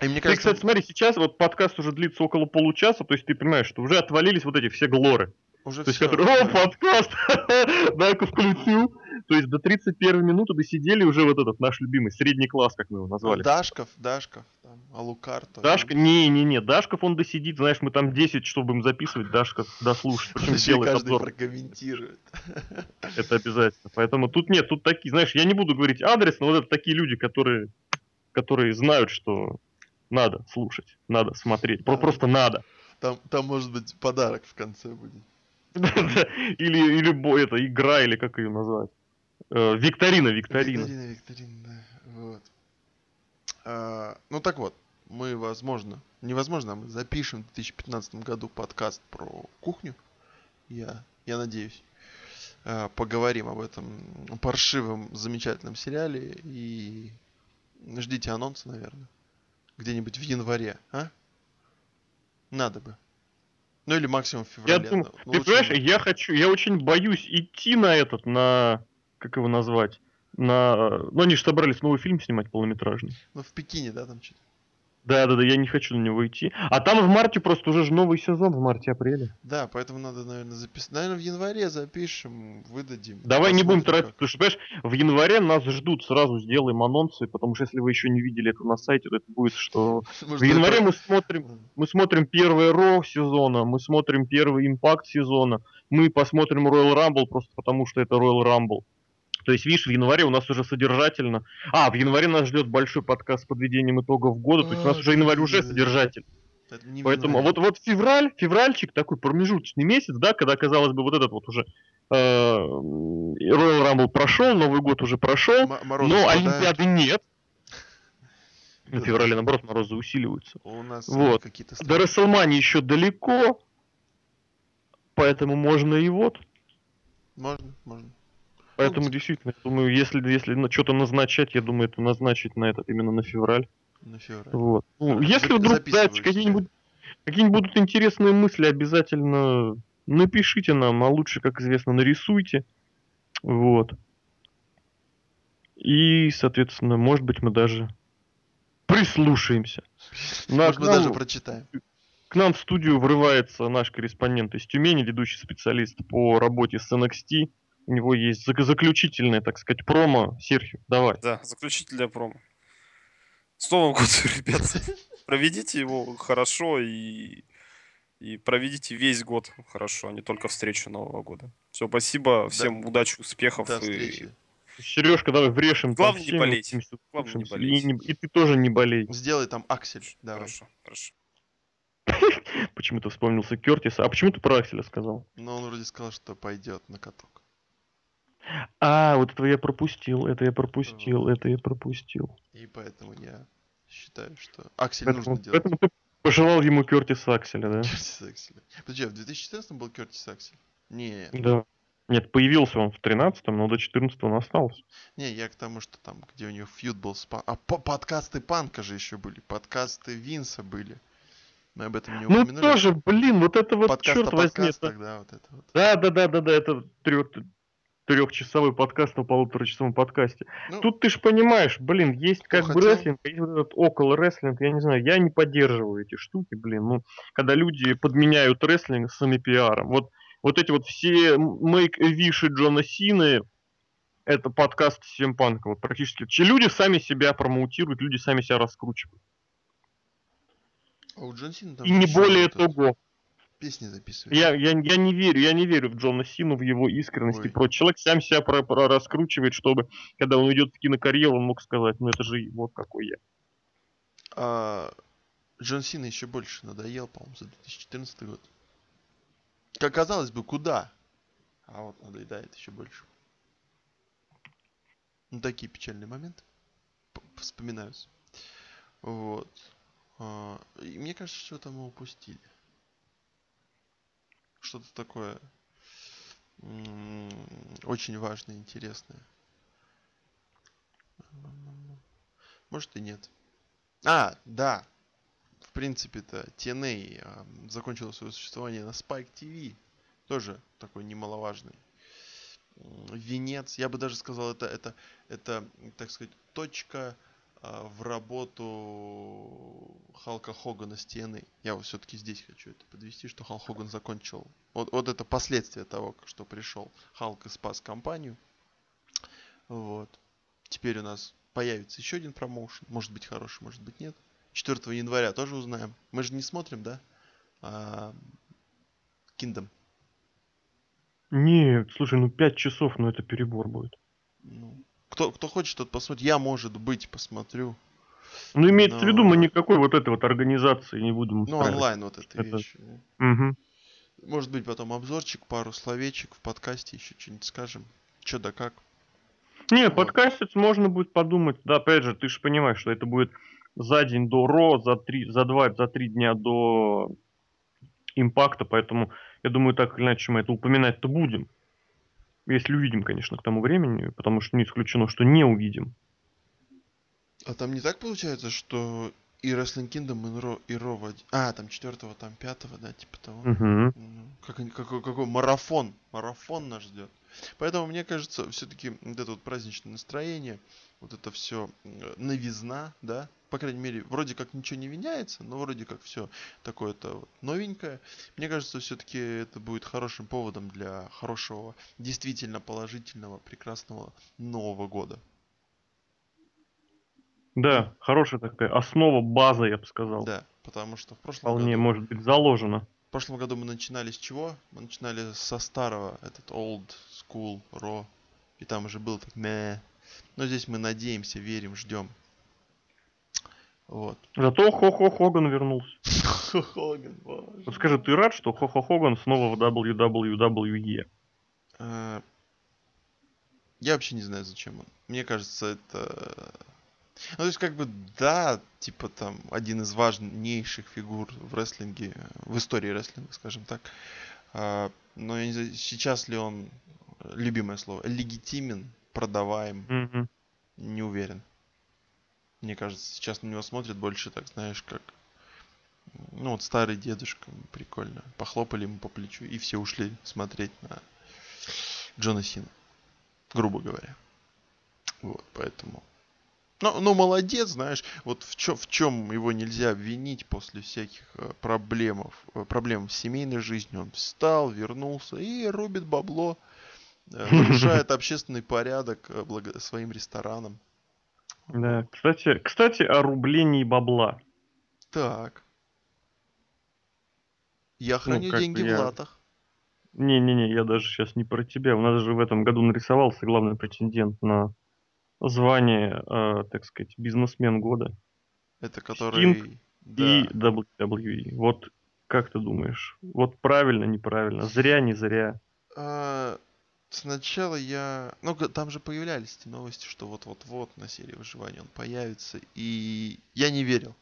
И мне Ты, кажется, кстати, смотри, сейчас вот подкаст уже длится около получаса, то есть ты понимаешь, что уже отвалились вот эти все глоры. уже То есть, всё, которые, о, подкаст, дай-ка включил. То есть до 31 минуты досидели уже вот этот наш любимый средний класс, как мы его назвали. Дашков, Дашков, там, Алукар. Дашка, не-не-не, Дашков он досидит, знаешь, мы там 10, чтобы им записывать, Дашков дослушать, Он причем сделает каждый обзор, прокомментирует. это обязательно. Поэтому тут нет, тут такие, знаешь, я не буду говорить адрес, но вот это такие люди, которые, которые знают, что надо слушать, надо смотреть, Да. просто надо. Там, там может быть подарок в конце будет. Или, или бо- это игра, или как ее назвать? Э, Викторина, викторина. Викторина, викторина, да. Вот. А, ну так вот, мы, возможно, невозможно, а мы запишем в 2015 году подкаст про кухню. Я, я надеюсь. А, поговорим об этом паршивом, замечательном сериале. И ждите анонса, наверное. Где-нибудь в январе, а? Надо бы. Ну или максимум в Я феврале. думаю, ну, ты понимаешь, в- я хочу, я очень боюсь идти на этот, на, как его назвать, на, ну они же собрались новый фильм снимать полнометражный. Ну в Пекине, да, там что-то. Да-да-да, я не хочу на него идти. А там в марте просто уже же новый сезон, в марте-апреле. Да, поэтому надо, наверное, записать. Наверное, в январе запишем, выдадим. Давай не будем тратить, потому что, понимаешь, в январе нас ждут, сразу сделаем анонсы, потому что если вы еще не видели это на сайте, то это будет, что... В январе это- мы смотрим Мы смотрим первый Ро сезона, мы смотрим первый Импакт сезона, мы посмотрим Royal Rumble просто потому, что это Royal Rumble. То есть, видишь, в январе у нас уже содержательно... А, в январе нас ждет большой подкаст с подведением итогов года, то есть у нас уже январь уже содержатель. Поэтому вот, вот февраль, февральчик такой промежуточный месяц, да, когда, казалось бы, вот этот вот уже э, Royal Rumble прошел, Новый год уже прошел, М- морозы но спадают. Олимпиады нет. Да. феврале, наоборот, морозы усиливаются. У нас Вот. какие-то До. Расселмани еще далеко, поэтому можно и вот. Можно, можно. Поэтому действительно, я думаю, если, если на что-то назначать, я думаю, это назначить на этот именно на февраль. На февраль. Вот. Ну, Хорошо, если вдруг себе. какие-нибудь какие-нибудь будут интересные мысли, обязательно напишите нам, а лучше, как известно, нарисуйте. Вот. И, соответственно, может быть, мы даже прислушаемся. Может, мы даже прочитаем. К нам в студию врывается наш корреспондент из Тюмени, ведущий специалист по работе с NXT. У него есть зак- заключительное, так сказать, промо. Серхио, давай. Да, заключитель для промо. С Новым годом, ребят. Проведите его хорошо и, и проведите весь год хорошо, а не только встречу Нового года. Все, спасибо, всем удачи, успехов. До и встречи. Сережка, давай врешим. там Главное не болеть. Главное не болеть. И, не- и ты тоже не болей. Сделай там аксель. Давай. Хорошо, хорошо. Почему-то вспомнился Кертис. А почему ты про Акселя сказал? Ну, он вроде сказал, что пойдет на каток. А, вот это я пропустил, это я пропустил, это я пропустил. И поэтому я считаю, что Аксель Поэтому, нужно делать. поэтому ты пожелал ему Кертиса Акселя, да? Кертис Аксель. Подожди, а в 2014 был Кертис Аксель? Не, Да. Нет, появился он в 13-м, но до 14 он остался. не, я к тому, что там, где у него фьюд был с пан... А по- подкасты Панка же еще были, подкасты Винса были. Мы об этом не Ну упомянули. тоже, блин, вот это вот, Подкаст черт возьми, это... да, вот это вот. Да, да, да, да, да, это трех, трехчасовой подкаст на полуторачасовом подкасте. Ну, Тут ты ж понимаешь, блин, есть Кто как бы хотел. рестлинг, есть вот этот около рестлинг, я не знаю, я не поддерживаю эти штуки, блин, ну, когда люди подменяют рестлинг с пиаром. Вот, вот эти вот все make виши Джона Сины, это подкаст Симпанка, вот практически. Че люди сами себя промоутируют, люди сами себя раскручивают. а у Джон Сина там И не более этот того. Песни записывает. Я, я, я не верю, я не верю в Джона Сину, в его искренность и Ой. прочее. Человек сам себя про- про- раскручивает, чтобы, когда он идет в кинокарьеру, он мог сказать, ну это же вот какой я. А, Джон Сина еще больше надоел, по-моему, за 2014 год. Как казалось бы, куда? А вот надоедает еще больше. Ну, такие печальные моменты вспоминаются. Вот. А, и мне кажется, что-то мы упустили. Что-то такое очень важное, интересное. Может и нет. А, да. В принципе-то TNA а, закончила свое существование на Spike TV. Тоже такой немаловажный венец. Я бы даже сказал, это, это, это так сказать, точка в работу Халка Хогана с TNA. Я вот все-таки здесь хочу это подвести, что Халк Хоган закончил. Вот, вот это последствия того, что пришел Халк и спас компанию. Вот. Теперь у нас появится еще один промоушен. Может быть хороший, может быть нет. 4 января тоже узнаем. Мы же не смотрим, да? А, Kingdom. Нет, слушай, ну 5 часов, ну это перебор будет. Ну, кто, кто хочет, тот посмотрит. Я, может быть, посмотрю. Ну имеется в виду, Но- мы никакой вот этой вот организации не будем Ну, онлайн вот эта Это- вещь. Мгм. Может быть, потом обзорчик, пару словечек в подкасте, еще что-нибудь скажем. Че да как. Не, Вот. подкастить можно будет подумать. Да, опять же, ты же понимаешь, что это будет за день до Ро, за три, за два, за три дня до импакта, поэтому я думаю, так или иначе мы это упоминать-то будем. Если увидим, конечно, к тому времени, потому что не исключено, что не увидим. А там не так получается, что и Wrestling Kingdom, и Ро, и Ро в А, там четвертого, там пятого, да, типа того. Ну, как какой, какой марафон, марафон нас ждет. Поэтому мне кажется, все-таки вот это вот праздничное настроение, вот это все новизна, да, по крайней мере, вроде как ничего не меняется, но вроде как все такое-то вот новенькое. Мне кажется, все-таки это будет хорошим поводом для хорошего, действительно положительного, прекрасного Нового года. Да, хорошая такая основа, база, я бы сказал. Да, потому что в прошлом Вполне году может быть заложена. В прошлом году мы начинали с чего? Мы начинали со старого, этот old school raw. И там уже был так мэ. Но здесь мы надеемся, верим, ждем. Вот. Зато Хо-Хо Хоган вернулся. Хоган, боже. Вот скажи, ты рад, что Хо-Хо Хоган снова в WWE? А, Я вообще не знаю, зачем он. Мне кажется, это... Ну, то есть, как бы, да, типа там, один из важнейших фигур в рестлинге, в истории рестлинга, скажем так. А, Но я не знаю, сейчас ли он, любимое слово, легитимен, продаваем, Мгм. не уверен. Мне кажется, сейчас на него смотрят больше, так знаешь, как... Ну, вот старый дедушка, прикольно. Похлопали ему по плечу, и все ушли смотреть на Джона Сина. Грубо говоря. Вот, поэтому... Ну, ну, молодец, знаешь, вот в, чё, в чем его нельзя обвинить после всяких э, проблемов, э, проблем с семейной жизнью. Он встал, вернулся и рубит бабло, э, нарушает общественный порядок благо- своим ресторанам. Да, кстати, кстати, о рублении бабла. Так. Я храню Ну, деньги я- в латах. Не-не-не, я даже сейчас не про тебя. У нас же в этом году нарисовался главный претендент на звание, э, так сказать, бизнесмен года Это который... и Да. WWE. Вот Как ты думаешь? Вот правильно, неправильно, зря, не зря. А, сначала я... Ну, там же появлялись эти новости, что вот-вот-вот на серии выживания он появится. И я не верил.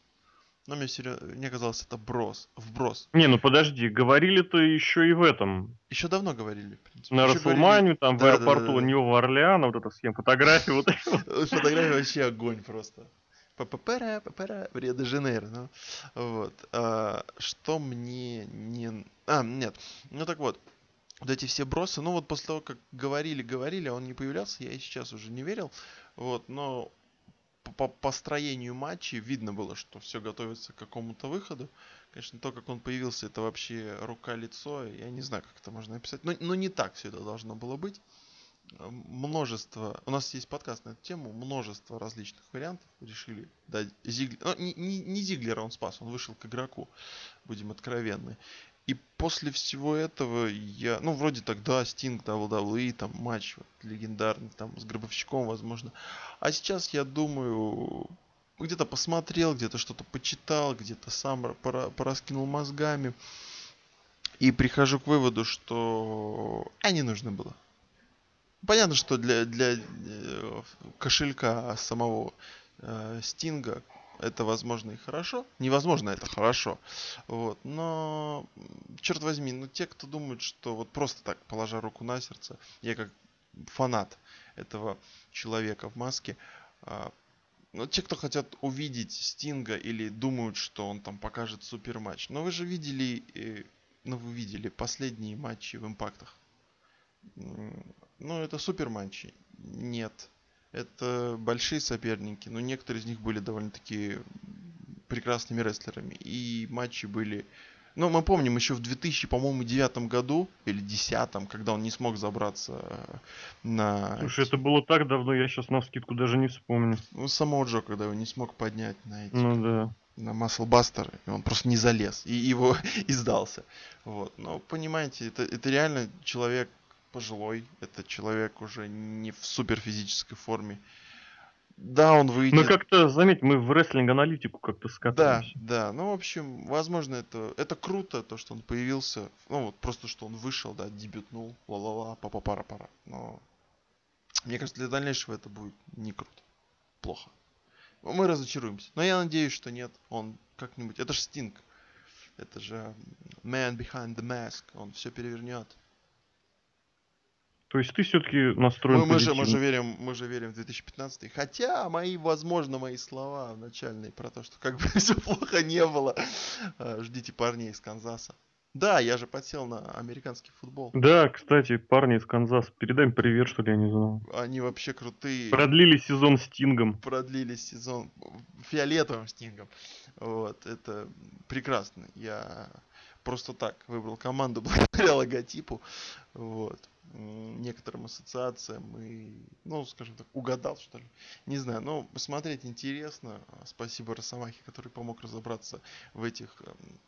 Но мне, серьё- мне казалось, это брос, вброс. Не, ну подожди, говорили-то еще и в этом. Еще давно говорили, в принципе. На Ещё Расселманию, там в Да, да, аэропорту да, да. Нью Орлеана, вот эта схема, фотографии, вот Фотография вообще огонь просто. Папапара, папара, в Рио-де-Жанейро, ну, вот. А, что мне не... А, нет, ну так вот, вот эти все бросы, ну вот после того, как говорили, говорили, а он не появлялся, я и сейчас уже не верил, вот, но по, по построению матчей видно было, что все готовится к какому-то выходу. Конечно, то, как он появился, это вообще рука-лицо, я не знаю, как это можно описать, но, но не так все это должно было быть. Множество, у нас есть подкаст на эту тему, множество различных вариантов решили дать Зиглер, ну, не, не, не Зиглера он спас, он вышел к игроку, будем откровенны. И после всего этого я, ну, вроде тогда Стинг WWE, там матч вот, легендарный, там, с Гробовщиком, возможно. А сейчас я думаю, где-то посмотрел, где-то что-то почитал, где-то сам ра- пора- пораскинул мозгами. И прихожу к выводу, что а не нужно было. Понятно, что для, для э, кошелька самого э, Стинга это возможно и хорошо. Невозможно, это хорошо. Вот. Но, черт возьми, ну те, кто думают, что вот просто так, положа руку на сердце, я как фанат этого человека в маске, а, ну, те, кто хотят увидеть Стинга или думают, что он там покажет супер матч. Но вы же видели, э, ну вы видели последние матчи в импактах. Ну, это супер матчи. Нет. Это большие соперники, но некоторые из них были довольно-таки прекрасными рестлерами. И матчи были... Ну, мы помним еще в 2000, по-моему, девятом году или десятом, когда он не смог забраться э, на... Слушай, это было так давно, я сейчас на скидку даже не вспомню. Ну, самого Джо, когда его не смог поднять на эти... Ну да. на Маслбастер, и он просто не залез, и его и сдался. Вот. Но понимаете, это, это реально человек пожилой, это человек уже не в супер физической форме. Да, он выйдет. Мы как-то, заметь, мы в рестлинг-аналитику как-то Да, скатываемся. да. Ну, в общем, возможно, это, это круто, то, что он появился. Ну, вот просто, что он вышел, да, дебютнул, ла-ла-ла, папа-пара-пара. Но мне кажется, для дальнейшего это будет не круто. Плохо. Мы разочаруемся. Но я надеюсь, что нет. Он как-нибудь... Это же Стинг. Это же Man Behind the Mask. Он все перевернет. То есть ты все-таки настроен Мы, мы, же, мы, же верим, мы же верим в 2015. Хотя мои, возможно, мои слова начальные про то, что как бы все плохо не было. А, Ждите парней из Канзаса. Да, я же подсел на американский футбол. Да, кстати, парни из Канзаса, передай им привет, что ли, я не знал. Они вообще крутые. Продлили сезон Стингом. продлили сезон фиолетовым стингом. Вот, это прекрасно. Я просто так выбрал команду благодаря логотипу. Вот. Некоторым ассоциациям и, ну, скажем так, угадал, что ли. Не знаю, но посмотреть интересно. Спасибо Росомахе, который помог разобраться в этих эм,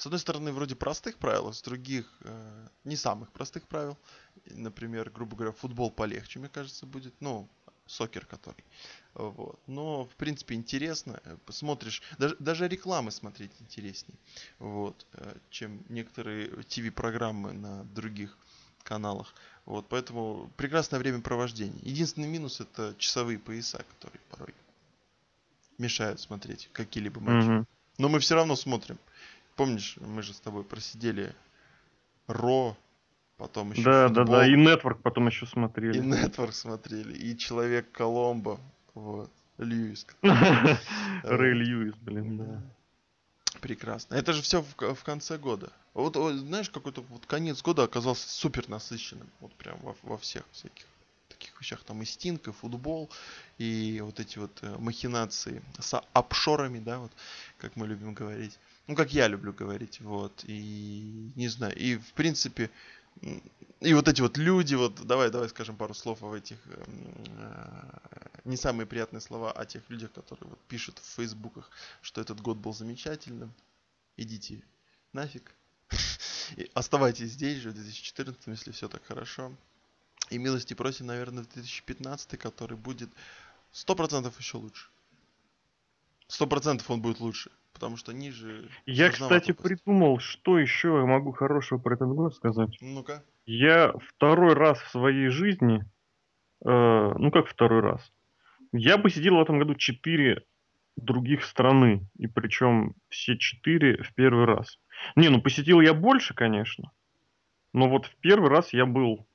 с одной стороны, вроде простых правил, а с других э, не самых простых правил. Например, грубо говоря, футбол полегче, мне кажется, будет. Ну, сокер который. Вот. Но, в принципе, интересно. Э, Посмотришь, даже, даже рекламы смотреть интереснее, вот, э, чем некоторые ТВ-программы на других каналах. Вот, поэтому прекрасное времяпровождение. Единственный минус это часовые пояса, которые порой мешают смотреть какие-либо матчи. Мгм. Но мы все равно смотрим. Помнишь, мы же с тобой просидели Ро, потом еще Да, да, футбол, да. И Нетворк потом еще и смотрели. Нетворк смотрели, и Человек Коломбо, вот, Льюис. Рэй Льюис, блин, да. Прекрасно. Это же все в, в конце года. Вот, вот, знаешь, какой-то вот конец года оказался супер насыщенным. Вот прям во, во всех всяких таких вещах. Там и стинг, и футбол, и вот эти вот э, махинации с апшорами, да, вот, как мы любим говорить. Ну, как я люблю говорить, вот. И не знаю, и в принципе, и вот эти вот люди, вот, давай, давай скажем пару слов об этих, э, не самые приятные слова о тех людях, которые вот пишут в фейсбуках, что этот год был замечательным. Идите нафиг. И оставайтесь здесь же в 2014, если все так хорошо. И милости просим, наверное, в 2015, который будет 100% еще лучше. 100% он будет лучше. потому что ниже Я, кстати, попасть. придумал, что еще я могу хорошего про этот год сказать. Ну-ка. Я второй раз в своей жизни, э, ну как второй раз, я посетил в этом году четыре других страны, и причем все четыре в первый раз. Не, ну посетил я больше, конечно, но вот в первый раз я был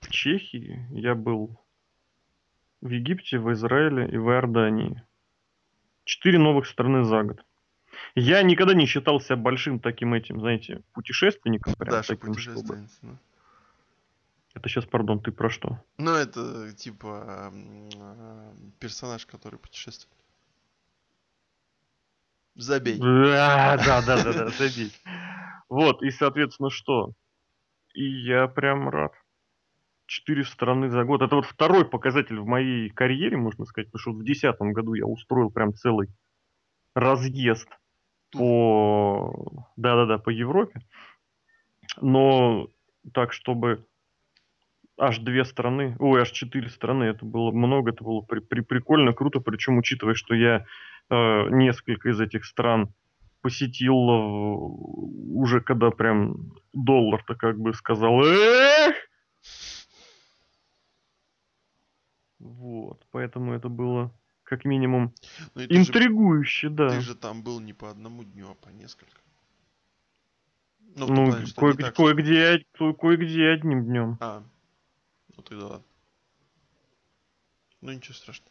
в Чехии, я был в Египте, в Израиле и в Иордании. Четыре новых страны за год. Я никогда не считал себя большим таким этим, знаете, путешественником. Прям Даша таким, чтобы- путешественница. Ну. Это сейчас, пардон, ты про что? Ну, это типа а, персонаж, который путешествует. Забей. Да, да, да, да, да, забей. Вот, и, соответственно, что? И я прям рад. Четыре страны за год. Это вот второй показатель в моей карьере, можно сказать, потому что в десятом году я устроил прям целый разъезд по... Да-да-да, по Европе. Но так, чтобы аж две страны, ой, аж четыре страны, это было много, это было при, при- прикольно, круто, причем учитывая, что я э, несколько из этих стран посетил э, уже когда прям доллар-то как бы сказал эх! Вот, поэтому это было как минимум Ну, и ты, же, интригующе, да. ты же там был не по одному дню, а по несколько. Ну, Ну, плане, не кое- так, что- кое-где, ко- кое-где одним днем. А, ну тогда ладно. Ну ничего страшного.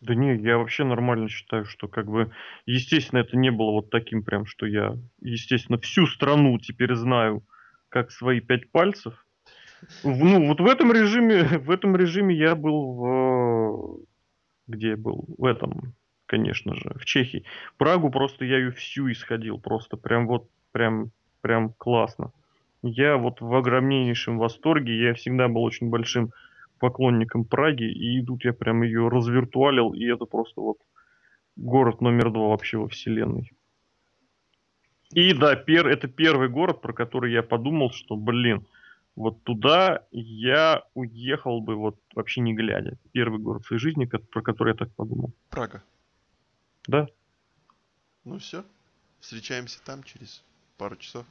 Да не, я вообще нормально считаю, что как бы, естественно, это не было вот таким прям, что я, естественно, всю страну теперь знаю, как свои пять пальцев. Ну, вот в этом режиме, в этом режиме я был в... Где я был? В этом, конечно же, в Чехии. Прагу просто я ее всю исходил, просто прям вот, прям, прям классно. Я вот в огромнейшем восторге, я всегда был очень большим поклонником Праги, и тут я прям ее развиртуалил, и это просто вот город номер два вообще во вселенной. И да, пер, это первый город, про который я подумал, что, блин, вот туда я уехал бы вот вообще не глядя. Первый город в своей жизни, про который я так подумал. Прага. Да. Ну все. Встречаемся там через пару часов.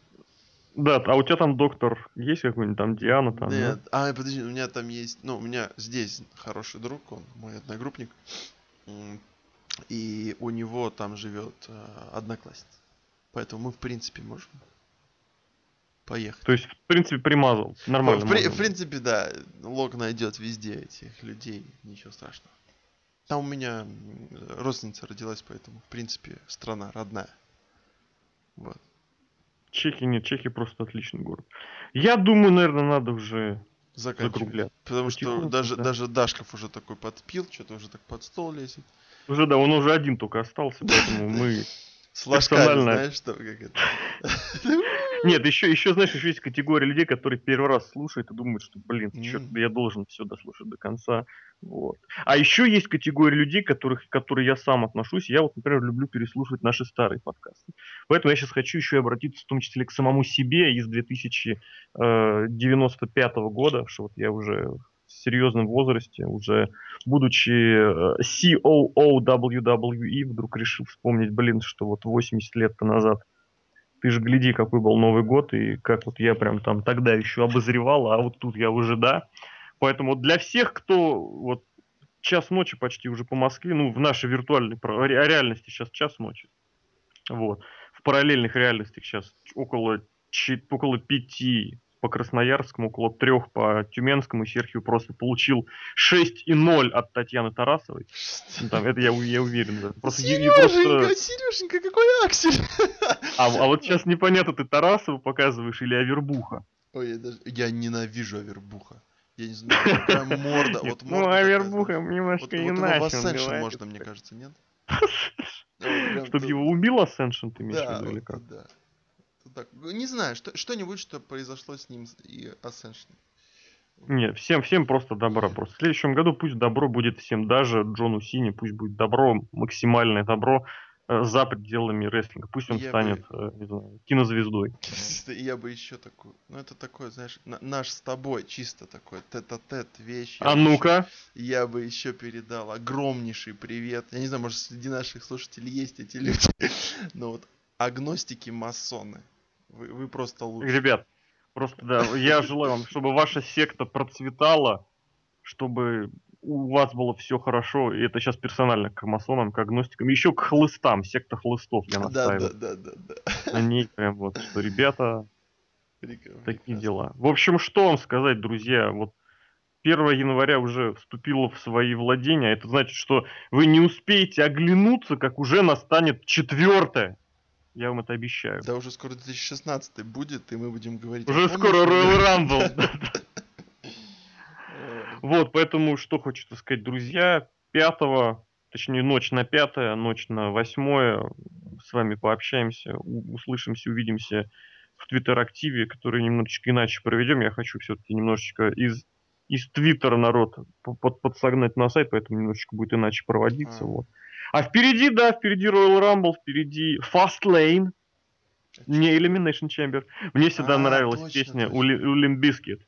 Да, а у тебя там доктор есть какой-нибудь там Диана там? да? Нет, а, подожди, у меня там есть, ну, у меня здесь хороший друг, он мой одногруппник, и у него там живет э, одноклассница. Поэтому мы, в принципе, можем поехать. То есть, в принципе, примазал. Ну, Нормально. в, при- в принципе, да, Лок найдет везде этих людей, ничего страшного. Там у меня родственница родилась, поэтому, в принципе, страна родная. Вот. Чехия нет, Чехия просто отличный город. Я думаю, наверное, надо уже закругляться. Потому что даже, да. даже Дашков уже такой подпил, что-то уже так под стол лезет. Уже да, он уже один только остался, поэтому мы... С Персонально. знаешь, что, как это. Нет, еще, еще, знаешь, еще есть категория людей, которые первый раз слушают и думают, что, блин, черт, М. я должен все дослушать до конца. Вот. А еще есть категория людей, которых, к которой я сам отношусь. Я вот, например, люблю переслушивать наши старые подкасты. Поэтому я сейчас хочу еще и обратиться в том числе к самому себе из 2095 года, что вот я уже в серьезном возрасте, уже будучи э, COO WWE, вдруг решил вспомнить, блин, что вот 80 лет назад ты же гляди, какой был Новый год, и как вот я прям там тогда еще обозревал, а вот тут я уже да. Поэтому для всех, кто вот час ночи почти уже по Москве, ну, в нашей виртуальной реальности сейчас час ночи. Вот. В параллельных реальностях сейчас около, около пяти по Красноярскому, около трех по Тюменскому. Серхио просто получил 6,0 от Татьяны Тарасовой. Ну, там, это я, я уверен. да. Просто, е- просто- Сереженька, Сереженька, какой аксель! А, а вот сейчас непонятно, ты Тарасову показываешь или Авербуха. Ой, я, даже... я ненавижу Авербуха. Я не знаю, какая морда. Вот ну, морда такая, Авербуха немножко Вот, вот иначе. он Ascension можно, мне кажется, нет? Вот Чтобы его убил Ascension, ты имеешь в виду, или вот как? да. Тут так, Не знаю, что, что-нибудь, что произошло с ним и Ascension. Нет, всем, всем просто добра. Просто в следующем году пусть добро будет всем, даже Джону Сини, пусть будет добро, максимальное добро. э, за пределами рестлинга. Пусть он Я станет, э, не знаю, кинозвездой. Я бы еще такую, ну это такое, знаешь, на- наш с тобой чисто такой тет-а-тет вещь. Я А бы ну-ка, Я бы еще передал огромнейший привет. Я не знаю, может среди наших слушателей есть эти люди. Но вот агностики-масоны. Вы, вы просто лучше. ребят, просто да, я желаю вам, чтобы ваша секта процветала, чтобы у вас было все хорошо, и это сейчас персонально к масонам, к агностикам, еще к хлыстам, секта хлыстов я Да, настаиваю. да, да, да, да. На ней прям вот, что ребята, Прик- такие прекрасно. дела. В общем, что вам сказать, друзья, вот 1 января уже вступило в свои владения, это значит, что вы не успеете оглянуться, как уже настанет четвертое. Я вам это обещаю. Да уже скоро 2016 будет, и мы будем говорить. Уже скоро Royal Rumble. Вот, поэтому что хочется сказать, друзья, 5 точнее ночь на 5 ночь на 8 с вами пообщаемся, услышимся, увидимся в Твиттер-активе, который немножечко иначе проведем. Я хочу все-таки немножечко из из Твиттера народ по- под- подсогнать на сайт, поэтому немножечко будет иначе проводиться. А. Вот. А впереди, да, впереди Royal Rumble, впереди Fast Lane, не Elimination Chamber. Мне всегда А, нравилась точно, песня у, точно. Ли- у Limp Bizkit.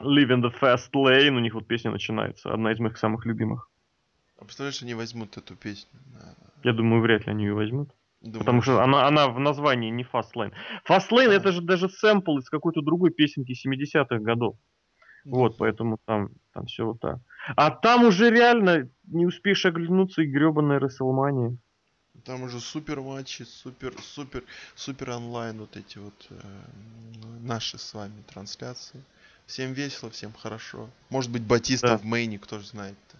Live in the Fast Lane, у них вот песня начинается, одна из моих самых любимых. А представляешь, они возьмут эту песню? Я думаю, вряд ли они ее возьмут. Думаю, Потому что она, она в названии не Fast Lane. Fast Lane А. это же даже сэмпл из какой-то другой песенки 70-х годов. Вот, поэтому там, там все вот так. А там уже реально не успеешь оглянуться и гребаная Расселмания. Там уже супер матчи, супер, супер, супер онлайн вот эти вот э, наши с вами трансляции. Всем весело, всем хорошо. Может быть, Батиста Да. в мейне, кто же знает-то.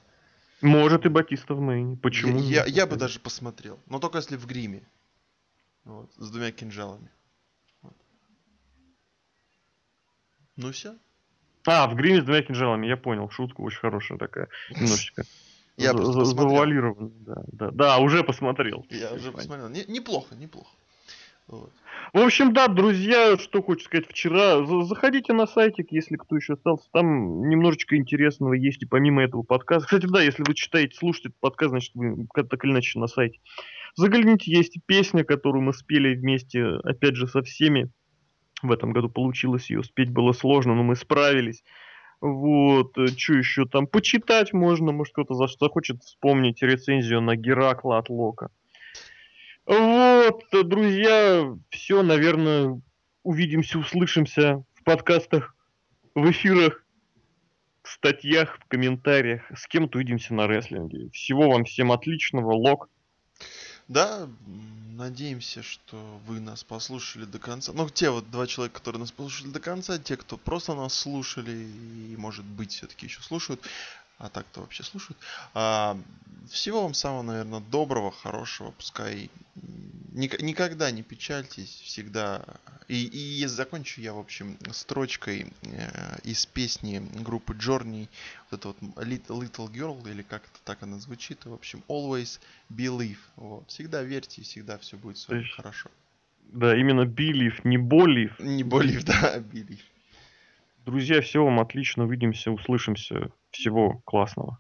Может и Батиста в мейне. Почему? Я, я, я бы даже посмотрел. Но только если в гриме. Вот, с двумя кинжалами. Вот. Ну все. А, в гриме с двумя кинжалами, я понял. Шутка очень хорошая такая. Немножечко. Я за- просто за- посмотрел. завуалированная, Да, да, да, уже посмотрел. Я уже посмотрел. Не- неплохо, неплохо. Вот. В общем, да, друзья, что хочу сказать вчера. за- Заходите на сайтик, если кто еще остался. Там немножечко интересного есть и помимо этого подкаста. Кстати, да, если вы читаете, слушаете этот подкаст, значит, вы так или иначе на сайте. Загляните, есть песня, которую мы спели вместе, опять же, со всеми. В этом году получилось ее спеть было сложно, но мы справились. Вот, что еще там? Почитать можно, может кто-то за- захочет вспомнить рецензию на Геракла от Лока. Вот, э, друзья, все, наверное, увидимся, услышимся в подкастах, в эфирах, в статьях, в комментариях. С кем-то увидимся на рестлинге. Всего вам всем отличного, Лок. Да, надеемся, что вы нас послушали до конца. Ну, те вот два человека, которые нас послушали до конца, те, кто просто нас слушали и, может быть, все-таки еще слушают, а так-то вообще слушают. А, всего вам самого, наверное, доброго, хорошего, пускай ник- никогда не печальтесь, всегда. И, и закончу я, в общем, строчкой э, из песни группы Journey, вот это вот Little, Little Girl, или как это так она звучит, в общем, Always Believe. Вот. Всегда верьте, и всегда все будет с вами есть- хорошо. Да, именно Билив, не Болив. Не Believe, да, Believe. Друзья, всего вам отлично. Увидимся, услышимся. Всего классного.